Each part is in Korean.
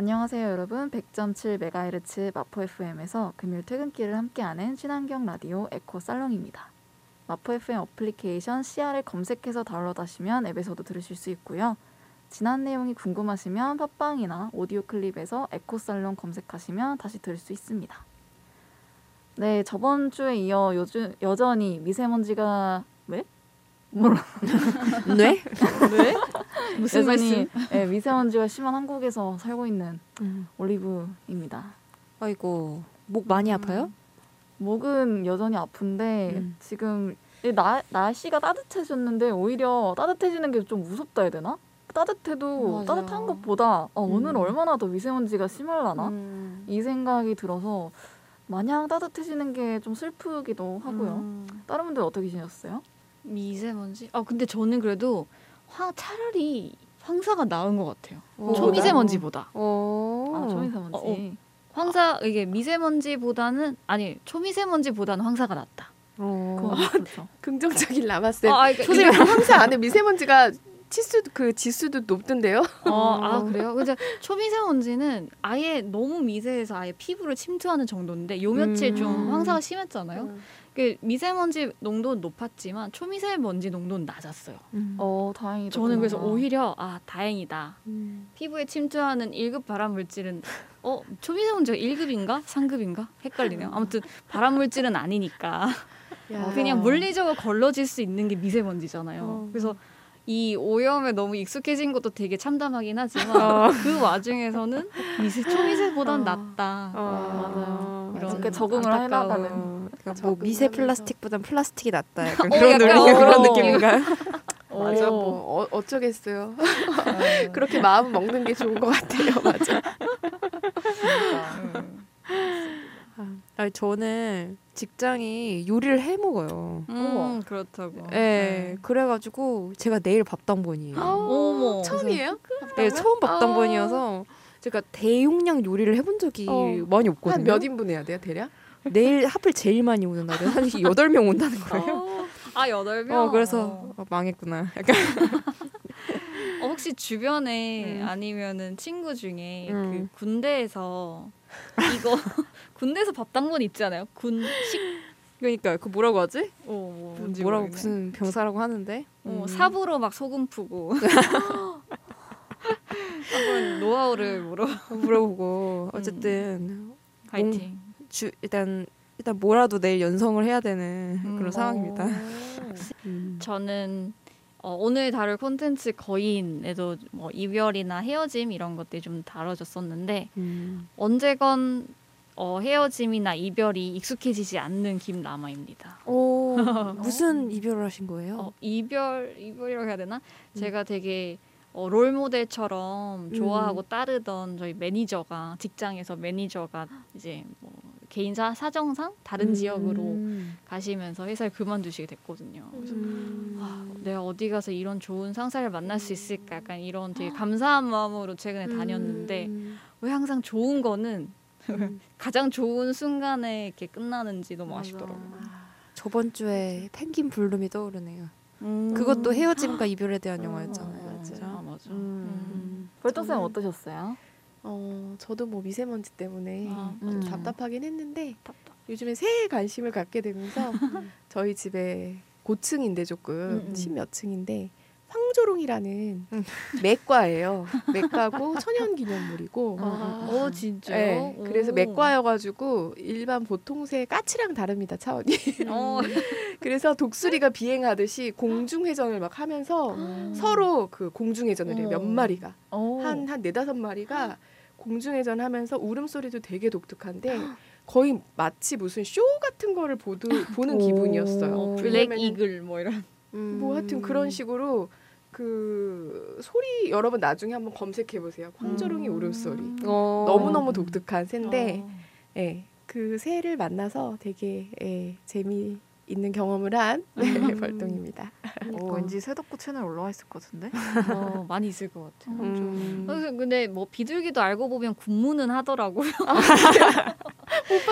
안녕하세요 여러분 100.7MHz 마포 FM에서 금요일 퇴근길을 함께하는 친환경 라디오 에코 살롱입니다. 마포 FM 어플리케이션 CR을 검색해서 다운로드하시면 앱에서도 들으실 수 있고요. 지난 내용이 궁금하시면 팟빵이나 오디오 클립에서 에코 살롱 검색하시면 다시 들을 수 있습니다. 네 저번 주에 이어 요즘 여전히 미세먼지가 왜? 뭐라? 네? 왜? 무슨 말씀? 네, 미세먼지가 심한 한국에서 살고 있는 음. 올리브입니다. 아이고 목 많이 아파요? 목은 여전히 아픈데 음. 지금 이 나, 날씨가 따뜻해졌는데 오히려 따뜻해지는 게 좀 무섭다 해야 되나? 따뜻해도 맞아요. 따뜻한 것보다 어, 오늘 음. 얼마나 더 미세먼지가 심할라나? 음. 이 생각이 들어서 마냥 따뜻해지는 게 좀 슬프기도 하고요. 음. 다른 분들 어떻게 지내셨어요? 미세먼지? 아 근데 저는 그래도 화 차라리 황사가 나은 것 같아요. 어. 초미세먼지보다. 어. 아, 초미세먼지. 어, 어. 황사 이게 미세먼지보다는 아니 초미세먼지보다는 황사가 낫다. 어. 그렇죠. 긍정적인 라마쌤. 아, 그러니까 근데 항상 안에 미세먼지가 치수 그 지수도 높던데요. 어, 아 그래요? 근데 초미세 먼지는 아예 너무 미세해서 아예 피부를 침투하는 정도인데 요 며칠 좀 음. 황사가 심했잖아요. 그 미세먼지 농도는 높았지만 초미세먼지 농도는 낮았어요. 음. 어, 다행이다. 저는 그래서. 오히려 아 다행이다. 음. 피부에 침투하는 1급 발암 물질은 어 초미세먼지가 1급인가 3급인가 헷갈리네요. 아무튼 발암 물질은 아니니까 야. 그냥 물리적으로 걸러질 수 있는 게 미세먼지잖아요. 어. 그래서 이 오염에 너무 익숙해진 것도 되게 참담하긴 하지만 그 와중에서는 미세 초미세보단 어. 낫다. 어, 맞아요. 이런 이렇게 적응을 해나가는. 어, 그러니까 뭐. 미세 플라스틱보단 플라스틱이 낫다. 약간 어, 그런 약간 그런 어. 느낌인가요? 맞아 뭐 어, 어쩌겠어요. 그렇게 마음 먹는 게 좋은 것 같아요. 맞아. 아니 저는 직장이 요리를 해 먹어요. 음, 그렇다고. 예, 그래가지고 제가 내일 밥당번이에요. 어머. 처음이에요? 네, 처음 아. 밥당번이어서 제가 대용량 요리를 해본 적이 어. 많이 없거든요. 한 몇 인분 해야 돼요, 대략? 내일 하필 제일 많이 오는 날에 한 여덟 명 온다는 거예요. 어. 아 여덟 명. 어, 그래서 어, 망했구나. 약간 어, 혹시 주변에 음. 아니면은 친구 중에 음. 그 군대에서 이거 군대에서 밥 당번 있지 않아요? 군식 그러니까 그 뭐라고 하지? 어, 뭐, 뭔지 뭐라고 모르겠네. 무슨 병사라고 하는데 어, 음. 삽으로 막 소금 푸고 한번 노하우를 물어 물어보고 어쨌든 파이팅. 주 일단 일단 뭐라도 내일 연성을 해야 되는 음. 그런 상황입니다. 어. 음. 저는 어, 오늘 다룰 콘텐츠 거인에도 뭐 이별이나 헤어짐 이런 것들이 좀 다뤄졌었는데 음. 언제건 어, 헤어짐이나 이별이 익숙해지지 않는 김남아입니다. 오 무슨 이별을 하신 거예요? 어, 이별 이별이라고 해야 되나? 음. 제가 되게 어, 롤 모델처럼 음. 좋아하고 따르던 저희 매니저가 직장에서 매니저가 이제 뭐 개인사 사정상 다른 지역으로 음. 가시면서 회사를 그만두시게 됐거든요. 그래서 음. 아, 내가 어디 가서 이런 좋은 상사를 만날 수 있을까? 약간 이런 되게 감사한 마음으로 최근에 다녔는데 음. 왜 항상 좋은 거는 음. 가장 좋은 순간에 이렇게 끝나는지 너무 맞아. 아쉽더라고요. 저번 주에 펭귄 블룸이 떠오르네요. 음. 그것도 헤어짐과 이별에 대한 영화였잖아요. 어, 맞아. 아, 맞아. 음. 벌떡쌤 저는- 어떠셨어요? 어, 저도 뭐 미세먼지 때문에 아, 좀 음. 답답하긴 했는데 답답. 요즘에 새해 관심을 갖게 되면서 저희 집에 고층인데 조금 음, 음. 십몇 층인데 황조롱이라는 음. 맥과예요. 맥과고 천연기념물이고 아. 어 진짜요? 네, 그래서 오. 맥과여가지고 일반 보통 새 까치랑 다릅니다 차원이. 어. 그래서 독수리가 비행하듯이 공중회전을 막 하면서 서로 그 공중회전을 해요. 몇 어. 마리가 오. 한한 네다섯 마리가 공중회전 하면서 울음소리도 되게 독특한데 거의 마치 무슨 쇼 같은 거를 보드, 보는 오. 기분이었어요. 어, Black Eagle 뭐 이런. 뭐 하여튼 그런 식으로 그 소리 여러분 나중에 한번 검색해 보세요. 황조롱이 음. 울음소리. 어. 너무 너무 독특한 새인데, 어. 예, 그 새를 만나서 되게 예, 재미 있는 경험을 한 네, 음. 벌동입니다. 어, 왠지 새덕구 채널 올라와 있을 것 같은데? 어, 많이 있을 것 같아요. 음. 그래서 근데 뭐 비둘기도 알고 보면 군무는 하더라고요.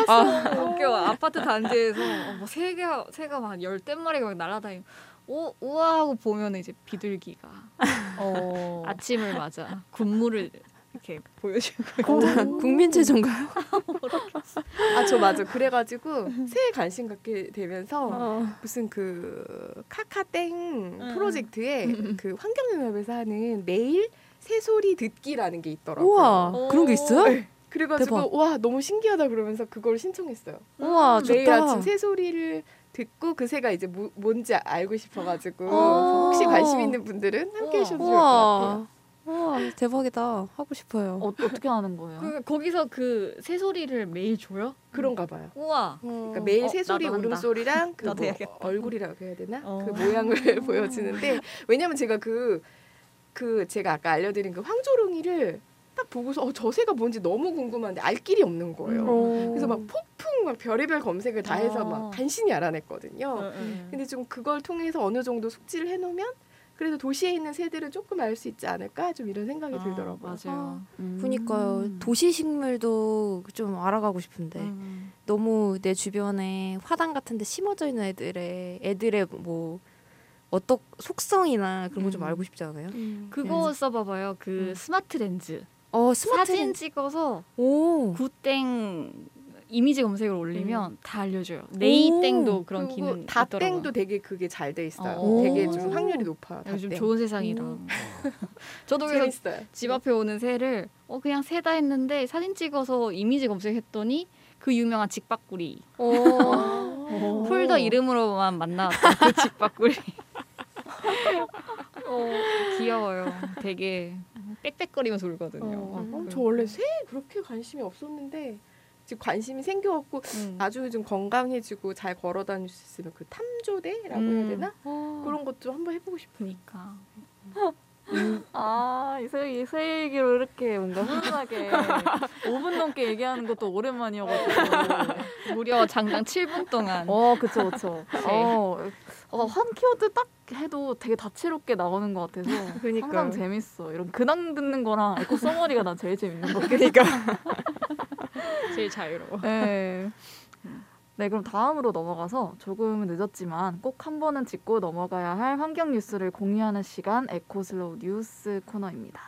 아, 웃겨 아파트 단지에서 어, 뭐 새가 새가 막 열댓 마리가 막 날아다니고 오 우와 하고 보면 이제 비둘기가 어. 아침을 맞아 군무를 이렇게 보여주고 국민 체조인가요? 아 저 맞아. 그래가지고 새해 관심 갖게 되면서 어. 무슨 그 카카땡 응. 프로젝트에 그 환경연합에서 하는 매일 새소리 듣기라는 게 있더라고요. 우와 그런 게 있어요? 네. 그래가지고 대박. 와 너무 신기하다 그러면서 그걸 신청했어요. 우와 매일 좋다. 아침 새소리를 듣고 그 새가 이제 뭐, 뭔지 알고 싶어가지고 어. 혹시 관심 있는 분들은 함께. 하셔도 좋을 것 같아요. 우와 우와 대박이다 하고 싶어요. 어, 어떻게 하는 거예요? 그, 거기서 그 새소리를 매일 줘요? 그런가 봐요. 우와. 그러니까 매일 어, 새소리. 울음소리랑 그 뭐. 얼굴이라고 해야 되나 어. 그 모양을 보여주는데 왜냐면 제가 그그 제가 아까 알려드린 그 황조롱이를 딱 보고서 어, 저 새가 뭔지 너무 궁금한데 알 길이 없는 거예요. 어. 그래서 막 폭풍 막 별의별 검색을 다 해서 아. 막 간신히 알아냈거든요. 근데 좀 그걸 통해서 어느 정도 숙지를 해놓으면 그래도 도시에 있는 새들은 조금 알 수 있지 않을까 좀 이런 생각이 아, 들더라고요. 맞아요. 음. 그니까요. 도시 식물도 좀 알아가고 싶은데 음. 너무 내 주변에 화단 같은데 심어져 있는 애들의 애들의 뭐 어떤 속성이나 그런 거좀 음. 알고 싶지 않아요? 그거 써봐봐요. 그 음. 스마트 렌즈. 어 스마트 사진 렌- 찍어서 오 굿땡 이미지 검색을 올리면 다 알려줘요. 네이땡도 그런 기능 다땡도. 되게 그게 잘 돼 있어요. 어. 되게 좀 확률이 높아요. 요즘 다땡. 좋은 세상이라. 음. 저도 그래서 재밌어요. 집 앞에 오는 새를 어 그냥 새다 했는데 사진 찍어서 이미지 검색했더니 그 유명한 직박구리 어. 폴더 이름으로만 만나왔던 그 직박구리 어, 귀여워요 되게 빽빽거리면서 울거든요 어. 어, 저 원래 새에 그렇게 관심이 없었는데 지금 관심이 생겨갖고 음. 나중에 좀 건강해지고 잘 걸어 다닐 수 있으면 그 탐조대라고 음. 해야 되나 어, 그런 것도 한번 해보고 싶어요. 그니까 아, 이 새, 이새 얘기로 이렇게 뭔가 훈훈하게 5분 넘게 얘기하는 것도 오랜만이어가지고. 무려 장장 7분 동안 어, 그쵸, 그쵸. 네. 어, 어, 한 키워드 딱 해도 되게 다채롭게 나오는 것 같아서 그러니까요. 항상 재밌어. 이런 근황 듣는 거랑 eco summary가 난 제일 재밌는 거 같아요. 그러니까 제일 자유로워 네. 네, 그럼 다음으로 넘어가서 조금은 늦었지만 꼭 한 번은 짚고 넘어가야 할 환경 뉴스를 공유하는 시간 eco slow 뉴스 코너입니다.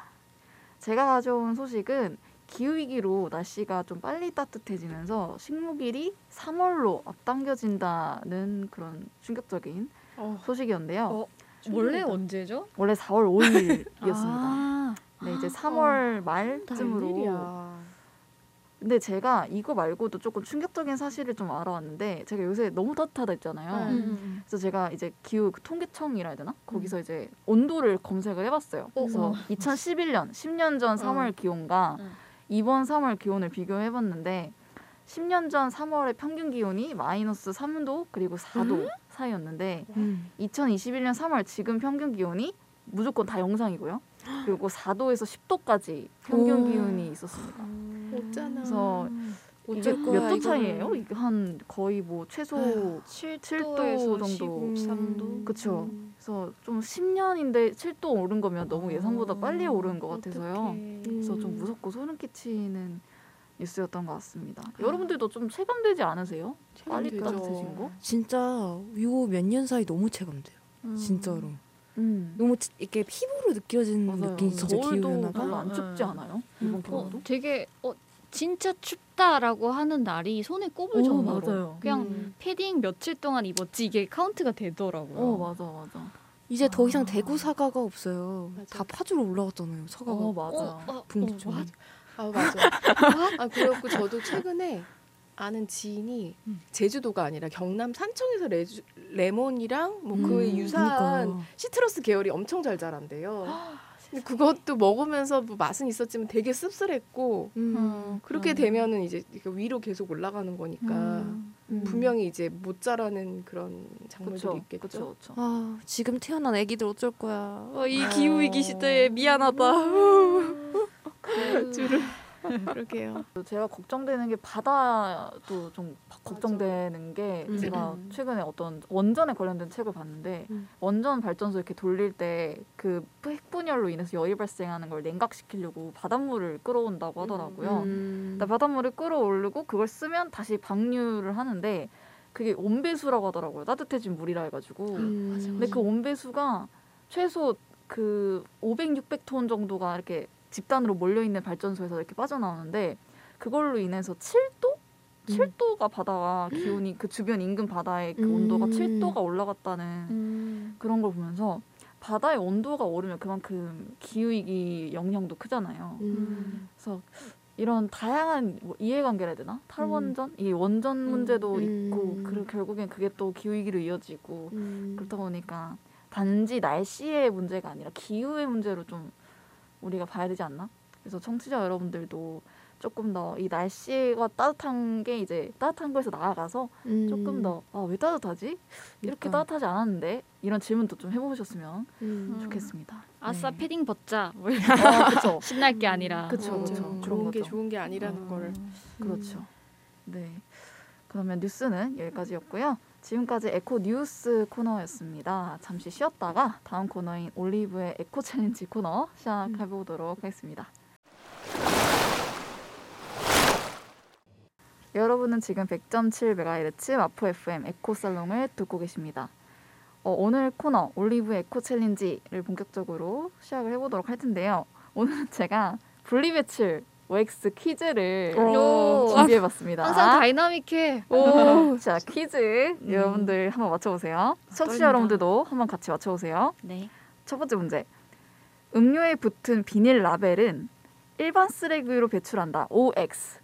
제가 가져온 소식은 기후 위기로 날씨가 좀 빨리 따뜻해지면서 식목일이 3월로 앞당겨진다는 그런 충격적인 어, 소식이었는데요. 어. 원래 언제죠? 원래 4월 5일이었습니다. 아, 네, 이제 3월 웬일이야. 말쯤으로 근데 제가 이거 말고도 조금 충격적인 사실을 좀 알아왔는데 제가 요새 너무 따뜻하다 했잖아요. 음. 그래서 제가 이제 기후 그 통계청이라 해야 되나? 거기서 이제 온도를 검색을 해봤어요. 그래서 어. 2011년, 10년 전 3월 기온과 음. 이번 3월 기온을 비교해봤는데 10년 전 3월의 평균 기온이 마이너스 3도 그리고 4도 사이였는데 음. 2021년 3월 지금 평균 기온이 무조건 다 영상이고요. 그리고 4도에서 10도까지 평균 오. 기온이 있었습니다. 어쩌나. 그래서 이게 어쩔 거야, 몇 도. 차이예요? 이게 한 거의 뭐 최소 7도에서 7도 정도. 13도 그쵸. 그래서 좀 10년인데 7도 오른 거면 너무 예상보다 빨리 오른 것 같아서요. 어떡해. 그래서 좀 무섭고 소름 끼치는 뉴스였던 것 같습니다. 여러분들도 좀 체감되지 않으세요? 빨리 되죠. 따뜻해진 거? 진짜 요 몇 년 사이 너무 체감돼요. 진짜로 음. 너무 치- 이렇게 피부로 느껴지는 맞아요. 느낌이 진짜 기후 겨울도 변화가 별로 안 네. 춥지 않아요? 이번 어, 겨울도? 되게 어 진짜 춥다라고 하는 날이 손에 꼽을 정도로 맞아요. 그냥 음. 패딩 며칠 동안 입었지 이게 카운트가 되더라고요. 어 맞아 맞아. 이제 더 이상 아. 대구 사과가 없어요. 맞아. 다 파주로 올라갔잖아요. 사과가. 어 맞아. 어, 어. 어, 이아 맞아. 아 그렇고 저도 최근에 아는 지인이 음. 제주도가 아니라 경남 산청에서 레주, 레몬이랑 뭐 그에 음, 유사한 그러니까. 시트러스 계열이 엄청 잘 자란대요. 근데 그것도 먹으면서 뭐 맛은 있었지만 되게 씁쓸했고 음. 그렇게 음. 되면은 이제 위로 계속 올라가는 거니까 음. 음. 분명히 이제 못 자라는 그런 작물들이 그쵸 있겠죠. 그쵸 그쵸. 아 지금 태어난 아기들 어쩔 거야. 어, 이 아. 기후 위기 시대에 미안하다. 줄을 그러게요. 제가 걱정되는 게 바다도 좀 걱정되는 게 음. 제가 음. 최근에 어떤 원전에 관련된 책을 봤는데 음. 원전 발전소 이렇게 돌릴 때 그 핵분열로 인해서 열이 발생하는 걸 냉각시키려고 바닷물을 끌어온다고 하더라고요. 음. 근데 바닷물을 끌어올리고 그걸 쓰면 다시 방류를 하는데 그게 온배수라고 하더라고요. 따뜻해진 물이라 해가지고. 음. 근데 그 온배수가 최소 그 500, 600톤 정도가 이렇게 집단으로 몰려 있는 발전소에서 이렇게 빠져나오는데 그걸로 인해서 7도? 음. 7도가 바다가 기온이 그 주변 인근 바다의 그 음. 온도가 7도가 올라갔다는 음. 그런 걸 보면서 바다의 온도가 오르면 그만큼 기후위기 영향도 크잖아요. 음. 그래서 이런 다양한 뭐 이해관계라 해야 되나? 탈원전? 이 원전 문제도 음. 있고 그 결국엔 그게 또 기후위기로 이어지고 음. 그렇다 보니까 단지 날씨의 문제가 아니라 기후의 문제로 좀 우리가 봐야 되지 않나? 그래서 청취자 여러분들도 조금 더 이 날씨가 따뜻한 게 이제 따뜻한 거에서 나아가서 음. 조금 더 아 왜 따뜻하지? 이렇게 그러니까. 따뜻하지 않았는데 이런 질문도 좀 해보셨으면 음. 좋겠습니다. 아싸 네. 패딩 벗자. 뭐 이런 어, 그렇죠. 신날 게 아니라. 그쵸, 맞아. 그쵸. 음. 그런 좋은 게 거죠. 좋은 게 아니라는 거를 그렇죠. 네. 그러면 뉴스는 여기까지였고요. 지금까지 에코 뉴스 코너였습니다. 잠시 쉬었다가 다음 코너인 올리브의 에코 챌린지 코너 시작해 보도록 하겠습니다. 여러분은 지금 100.7MHz 마포 FM 에코 살롱을 듣고 계십니다. 어, 오늘 코너 올리브 에코 challenge를 본격적으로 시작을 해보도록 할 텐데요. 오늘은 제가 분리배출 OX 퀴즈를 오. 준비해봤습니다. 항상 dynamic해. 오. 자 퀴즈 음. 여러분들 한번 맞춰보세요. 청취자. 여러분들도 한번 같이 맞춰보세요. 네. 첫 번째 문제. 음료에 붙은 비닐 라벨은 일반 쓰레기로 배출한다. OX.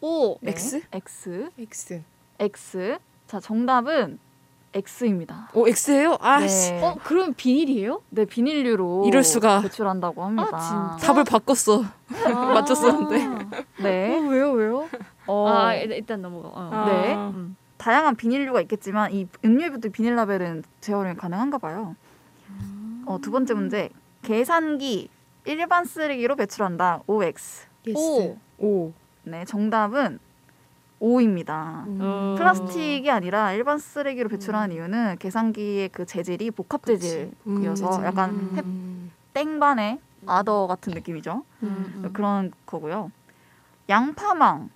오. 네. X? X. X. X. 자 정답은 X입니다. 오 X예요? 아 씨. 네. 어 그럼 비닐이에요? 네 비닐류로 이럴 수가. 배출한다고 합니다. 아, 진짜? 답을 바꿨어. 맞췄었는데. 네. 어, 왜요 왜요? 어, 아 일- 일단 넘어가. 어. 네. 음. 다양한 비닐류가 있겠지만 이 음료에 붙은 비닐 라벨은 재활용이 가능한가 봐요. 어, 두 번째 문제. 계산기 일반 쓰레기로 배출한다. OX. 오. 오. 네, 정답은 O입니다. 어. 플라스틱이 아니라 일반 쓰레기로 배출하는 이유는 계산기의 그 재질이 복합 재질이어서 음. 약간 음. 땡반의 아더 같은 느낌이죠. 음, 음. 그런 거고요. 양파망.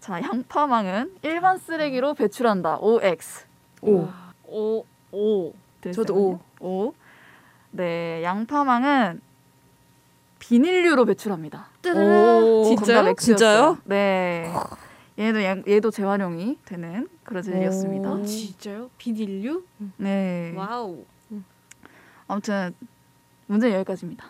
자, 양파망은 일반 쓰레기로 배출한다. OX. 오. 오. 오. 저도 O. O. 네, 양파망은 비닐류로 배출합니다. 오. 진짜요? 진짜요? 네. 얘도 얘- 얘도 재활용이 되는 그런. 오. 아, 진짜요? 비닐류? 네. wow. 아무튼 문제 여기까지입니다.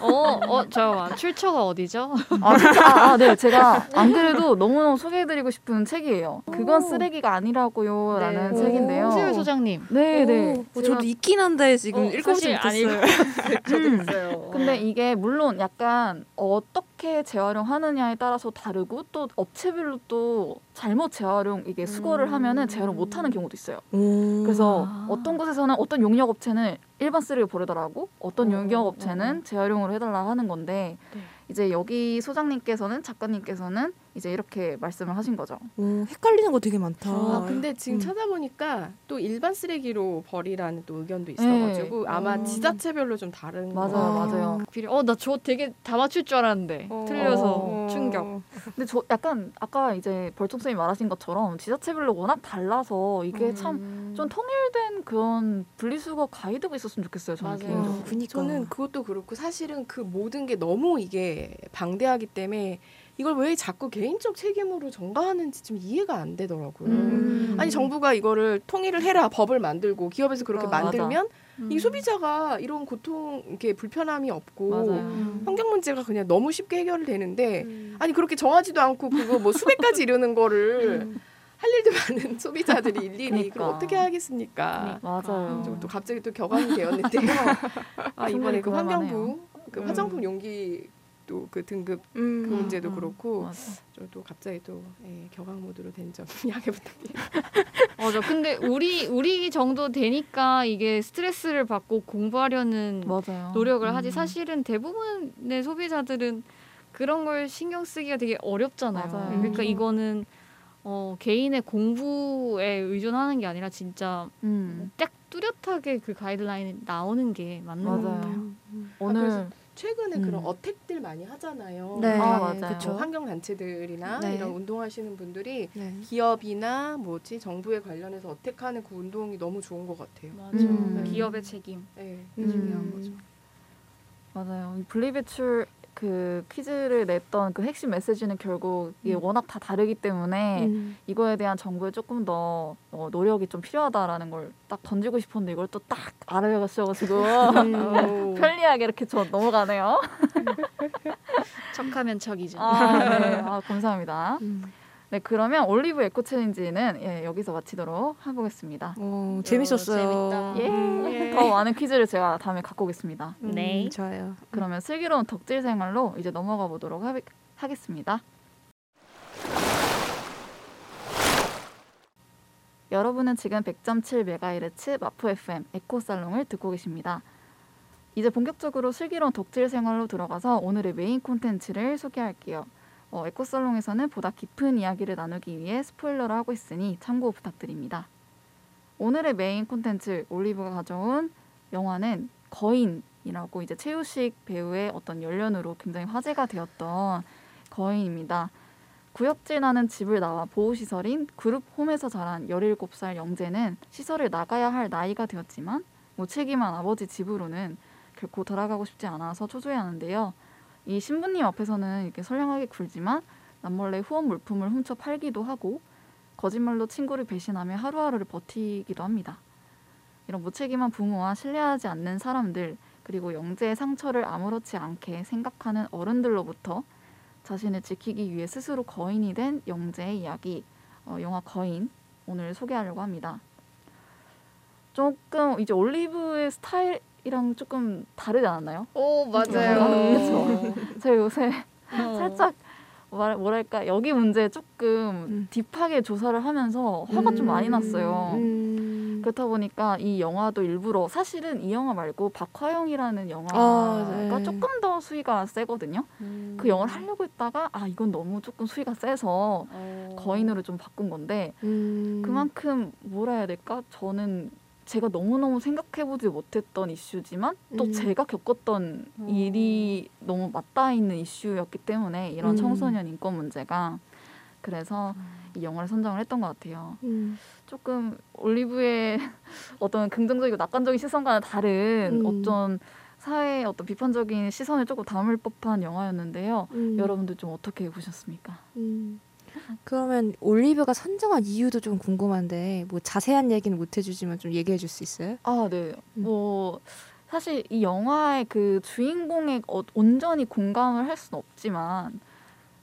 어, 어, 잠깐만. 출처가 어디죠? 아, 진짜? 아, 아, 네. 제가 안 그래도 너무너무 소개해드리고 싶은 책이에요. 그건 오. 쓰레기가 아니라고요. 라는 네. 책인데요. 홍수열 소장님. 네, 네. 오, 저도 있긴 한데 지금 어, 읽어보지 못했어요. 저도 음. 있어요. 근데 이게 물론 약간 어떻게 재활용하느냐에 따라서 다르고 또 업체별로 또 잘못 재활용 이게 수거를 음. 하면은 재활용 못하는 경우도 있어요. 오. 그래서 아. 어떤 곳에서는 어떤 용역 업체는 일반 쓰레기 버리더라고 어떤 어, 용역 업체는 어. 재활용을 해달라 하는 건데 네. 이제 여기 소장님께서는 작가님께서는 이제 이렇게 말씀을 하신 거죠. 오, 헷갈리는 거 되게 많다. 아, 근데 지금 음. 찾아보니까 또 일반 쓰레기로 버리라는 또 의견도 있어가지고 네. 아마 어. 지자체별로 좀 다른 맞아요, 거. 맞아요. 비닐. 어, 나 저 되게 다 맞출 줄 알았는데 어. 틀려서 어. 충격. 근데 저 약간 아까 이제 벌총 쌤이 말하신 것처럼 지자체별로 워낙 달라서 이게 참 음. 좀 통일된 그런 분리수거 가이드가 있었으면 좋겠어요. 저는 맞아요. 개인적으로. 어, 그니까. 저는 그것도 그렇고 사실은 그 모든 게 너무 이게 방대하기 때문에 이걸 왜 자꾸 개인적 책임으로 전가하는지 좀 이해가 안 되더라고요. 음. 아니 정부가 이거를 통일을 해라 법을 만들고 기업에서 그렇게 어, 맞아. 만들면 음. 이 소비자가 이런 고통 이렇게 불편함이 없고 맞아요. 음. 환경 문제가 그냥 너무 쉽게 해결되는데 음. 아니 그렇게 정하지도 않고 그거 뭐 수백 가지 이르는 거를 음. 할 일도 많은 소비자들이 일일이 그러니까. 그럼 어떻게 하겠습니까? 맞아요. 좀또 갑자기 또 격앙이 되었는데요. 아 이번에 그 환경부 그 음. 화장품 용기 또 그 등급 음. 그 문제도 음. 그렇고 맞아. 저또 갑자기 또 예, 격앙 모드로 된 점 양해 부탁드립니다. 맞아. 근데 우리 우리 정도 되니까 이게 스트레스를 받고 공부하려는 맞아요. 노력을 하지 음. 사실은 대부분의 소비자들은 그런 걸 신경 쓰기가 되게 어렵잖아요. 맞아요. 그러니까 음. 이거는 어, 개인의 공부에 의존하는 게 아니라 진짜 음. 딱 뚜렷하게 그 가이드라인이 나오는 게 맞는 것 맞아요. 같아요. 오늘 그래서 최근에 음. 그런 어택들 많이 하잖아요. 네, 아, 맞아요. 그쵸. 뭐 환경 단체들이나 네. 이런 운동하시는 분들이 네. 기업이나 뭐지 정부에 관련해서 어택하는 그 운동이 너무 좋은 것 같아요. 맞아. 음. 기업의 책임. 네, 음. 중요한 거죠. 맞아요. 이 분리배출 그 퀴즈를 냈던 그 핵심 메시지는 결국 이게 음. 워낙 다 다르기 때문에 음. 이거에 대한 정부에 조금 더 어, 노력이 좀 필요하다라는 걸 딱 던지고 싶었는데 이걸 또 딱 알아가셔가지고 음. 편리하게 이렇게 저 넘어가네요. 척하면 척이죠. 아, 네. 아, 감사합니다. 음. 네, 그러면 올리브 에코 challenge는 예, 여기서 마치도록 해보겠습니다. 어, 재밌었어요. 재밌다. 예. 음. 더 많은 퀴즈를 제가 다음에 갖고 오겠습니다. 음, 네. 좋아요. 그러면 슬기로운 덕질 생활로 이제 넘어가 보도록 하, 하겠습니다. 여러분은 지금 100.7MHz 마포 FM 에코 살롱을 듣고 계십니다. 이제 본격적으로 슬기로운 덕질 생활로 들어가서 오늘의 메인 콘텐츠를 소개할게요. 어, 에코살롱에서는 보다 깊은 이야기를 나누기 위해 스포일러를 하고 있으니 참고 부탁드립니다. 오늘의 메인 콘텐츠 올리브가 가져온 영화는 거인이라고 이제 최우식 배우의 어떤 열연으로 굉장히 화제가 되었던 거인입니다. 구역질 나는 집을 나와 보호시설인 그룹 홈에서 자란 17살 영재는 시설을 나가야 할 나이가 되었지만 무책임한 아버지 집으로는 결코 돌아가고 싶지 않아서 초조해하는데요. 이 신부님 앞에서는 이렇게 선량하게 굴지만 남몰래 후원 물품을 훔쳐 팔기도 하고 거짓말로 친구를 배신하며 하루하루를 버티기도 합니다. 이런 무책임한 부모와 신뢰하지 않는 사람들 그리고 영재의 상처를 아무렇지 않게 생각하는 어른들로부터 자신을 지키기 위해 스스로 거인이 된 영재의 이야기 어, 영화 거인 오늘 소개하려고 합니다. 조금 이제 올리브의 스타일 이랑 조금 다르지 않았나요? 오 그렇죠. 제가 요새 어. 살짝 말, 뭐랄까 여기 문제에 조금 음. 딥하게 조사를 하면서 화가 좀 많이 났어요. 음. 그렇다 보니까 이 영화도 일부러 사실은 이 영화 말고 박화영이라는 영화가 아, 네. 조금 더 수위가 세거든요. 음. 그 영화를 하려고 했다가 아 이건 너무 조금 수위가 세서 어. 거인으로 좀 바꾼 건데 음. 그만큼 뭐라 해야 될까? 저는 제가 너무너무 생각해보지 못했던 이슈지만 또 음. 제가 겪었던 어. 일이 너무 맞닿아 있는 이슈였기 때문에 이런 음. 청소년 인권 문제가 그래서 이 영화를 선정을 했던 것 같아요. 음. 조금 올리브의 어떤 긍정적이고 낙관적인 시선과는 다른 음. 어떤 사회의 어떤 비판적인 시선을 조금 담을 법한 영화였는데요. 음. 여러분들 좀 어떻게 보셨습니까? 음. 그러면 올리브가 선정한 이유도 좀 궁금한데 뭐 자세한 얘기는 못 해주지만 좀 얘기해 줄 수 있어요? 아, 네. 음. 뭐 사실 이 영화의 그 주인공에 어, 온전히 공감을 할 수는 없지만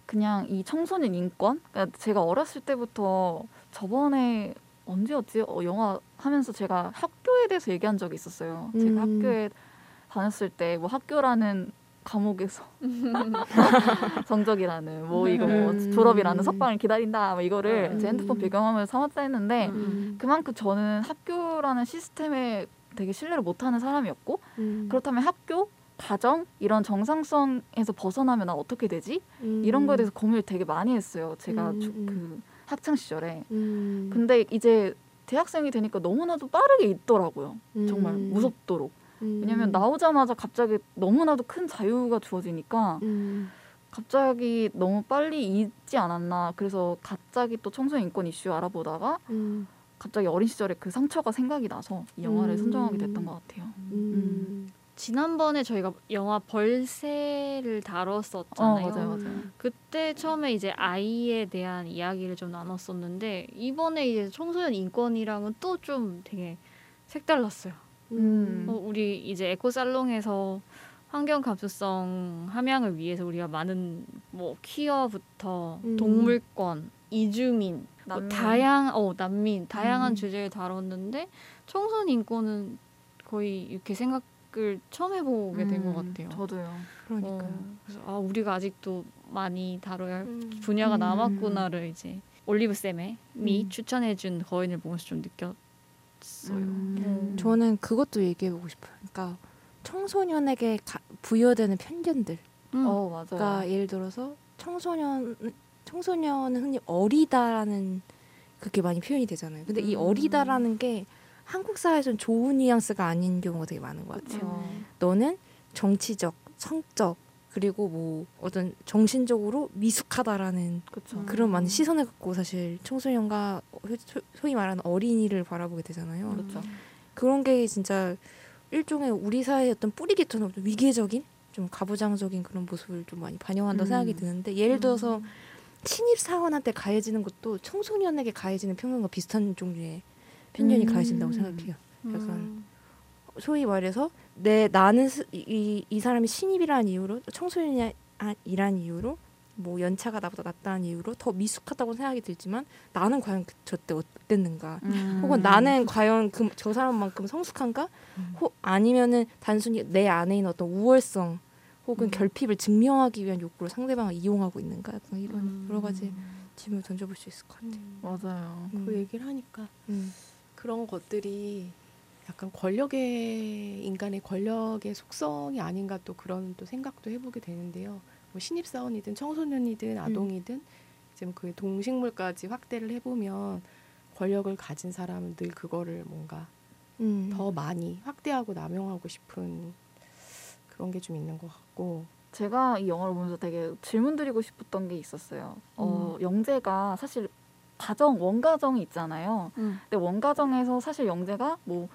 그냥 이 청소년 인권, 그러니까 제가 어렸을 때부터 저번에 언제였지? 어, 영화 하면서 제가 학교에 대해서 얘기한 적이 있었어요. 음. 제가 학교에 다녔을 때 뭐 학교라는 과목에서 성적이라는 뭐 이거 뭐 음. 졸업이라는 석방을 기다린다 뭐 이거를 음. 제 핸드폰 배경화면을 삼았다 했는데 음. 그만큼 저는 학교라는 시스템에 되게 신뢰를 못하는 사람이었고 음. 그렇다면 학교, 가정 이런 정상성에서 벗어나면 난 어떻게 되지? 음. 이런 거에 대해서 고민을 되게 많이 했어요. 제가 음, 주- 음. 그 학창 시절에. 음. 근데 이제 대학생이 되니까 너무나도 빠르게 있더라고요. 정말 음. 무섭도록. 음. 왜냐면 나오자마자 갑자기 너무나도 큰 자유가 주어지니까 음. 갑자기 너무 빨리 잊지 않았나. 그래서 갑자기 또 청소년 인권 이슈 알아보다가 음. 갑자기 어린 시절에 그 상처가 생각이 나서 이 영화를 음. 선정하게 됐던 것 같아요. 음. 지난번에 저희가 영화 벌새를 어, 다뤘었잖아요. 맞아요, 맞아요. 그때 처음에 이제 아이에 대한 이야기를 좀 나눴었는데 이번에 이제 청소년 인권이랑은 또 좀 되게 색달랐어요. 음. 어, 우리 이제 에코 살롱에서 환경 감수성 함양을 위해서 우리가 많은 뭐 퀴어부터 음. 동물권, 이주민, 뭐. 다양 어 난민 다양한 음. 주제를 다뤘는데 청소년 인권은 거의 이렇게 생각을 처음 해보게 된것 음, 같아요. 저도요. 그러니까요. 어, 그래서 아 우리가 아직도 많이 다뤄야 할 음. 분야가 음. 남았구나를 이제 올리브 쌤이 음. 추천해준 거인을 보면서 좀 느꼈 어요. 음. 저는 그것도 얘기해보고 싶어요. 그러니까 청소년에게 가- 부여되는 편견들. 음. 어 맞아요. 그러니까 예를 들어서 청소년 청소년은 흔히 어리다라는 그게 많이 표현이 되잖아요. 근데 이 음. 어리다라는 게 한국 사회에서는 좋은 뉘앙스가 아닌 경우가 되게 많은 것 같아요. 그렇죠. 너는 정치적, 성적 그리고 뭐 어떤 정신적으로 미숙하다라는. 음. 그런 많은 시선을 갖고 사실 청소년과 소- 소위 말하는 어린이를 바라보게 되잖아요. 그렇죠. 그런 게 진짜 일종의 우리 사회의 어떤 뿌리 깊은 위계적인 좀 가부장적인 그런 모습을 좀 많이 반영한다 고 음. 생각이 드는데 예를 들어서 신입 사원한테 가해지는 것도 청소년에게 가해지는 편견과 비슷한 종류의 편견이 음. 가해진다고 생각해요. 약간 음. 소위 말해서 내 나는 스- 이, 이, 이 사람이 신입이라는 이유로 청소년이란 이유로 뭐 연차가 나보다 낫다는 이유로 더 미숙하다고 생각이 들지만 나는 과연 그, 저때 어땠는가 음. 혹은 나는 과연 그, 저 사람만큼 성숙한가 음. 혹 아니면은 단순히 내 안에 있는 어떤 우월성 혹은 음. 결핍을 증명하기 위한 욕구로 상대방을 이용하고 있는가 이런 음. 여러 가지 질문을 던져볼 수 있을 것 같아요. 맞아요. 음. 그 얘기를 하니까 음. 그런 것들이 약간 권력의 인간의 권력의 속성이 아닌가 또 그런 또 생각도 해보게 되는데요. 뭐 신입 사원이든 청소년이든 아동이든 이제 뭐그 동식물까지 확대를 해보면 권력을 가진 사람은 늘 그거를 뭔가 음. 더 많이 확대하고 남용하고 싶은 그런 게 좀 있는 것 같고 제가 이 영화를 보면서 되게 질문 드리고 싶었던 게 있었어요. 어, 영재가 사실 가정 원가정이 있잖아요. 음. 근데 원가정에서 사실 영재가 뭐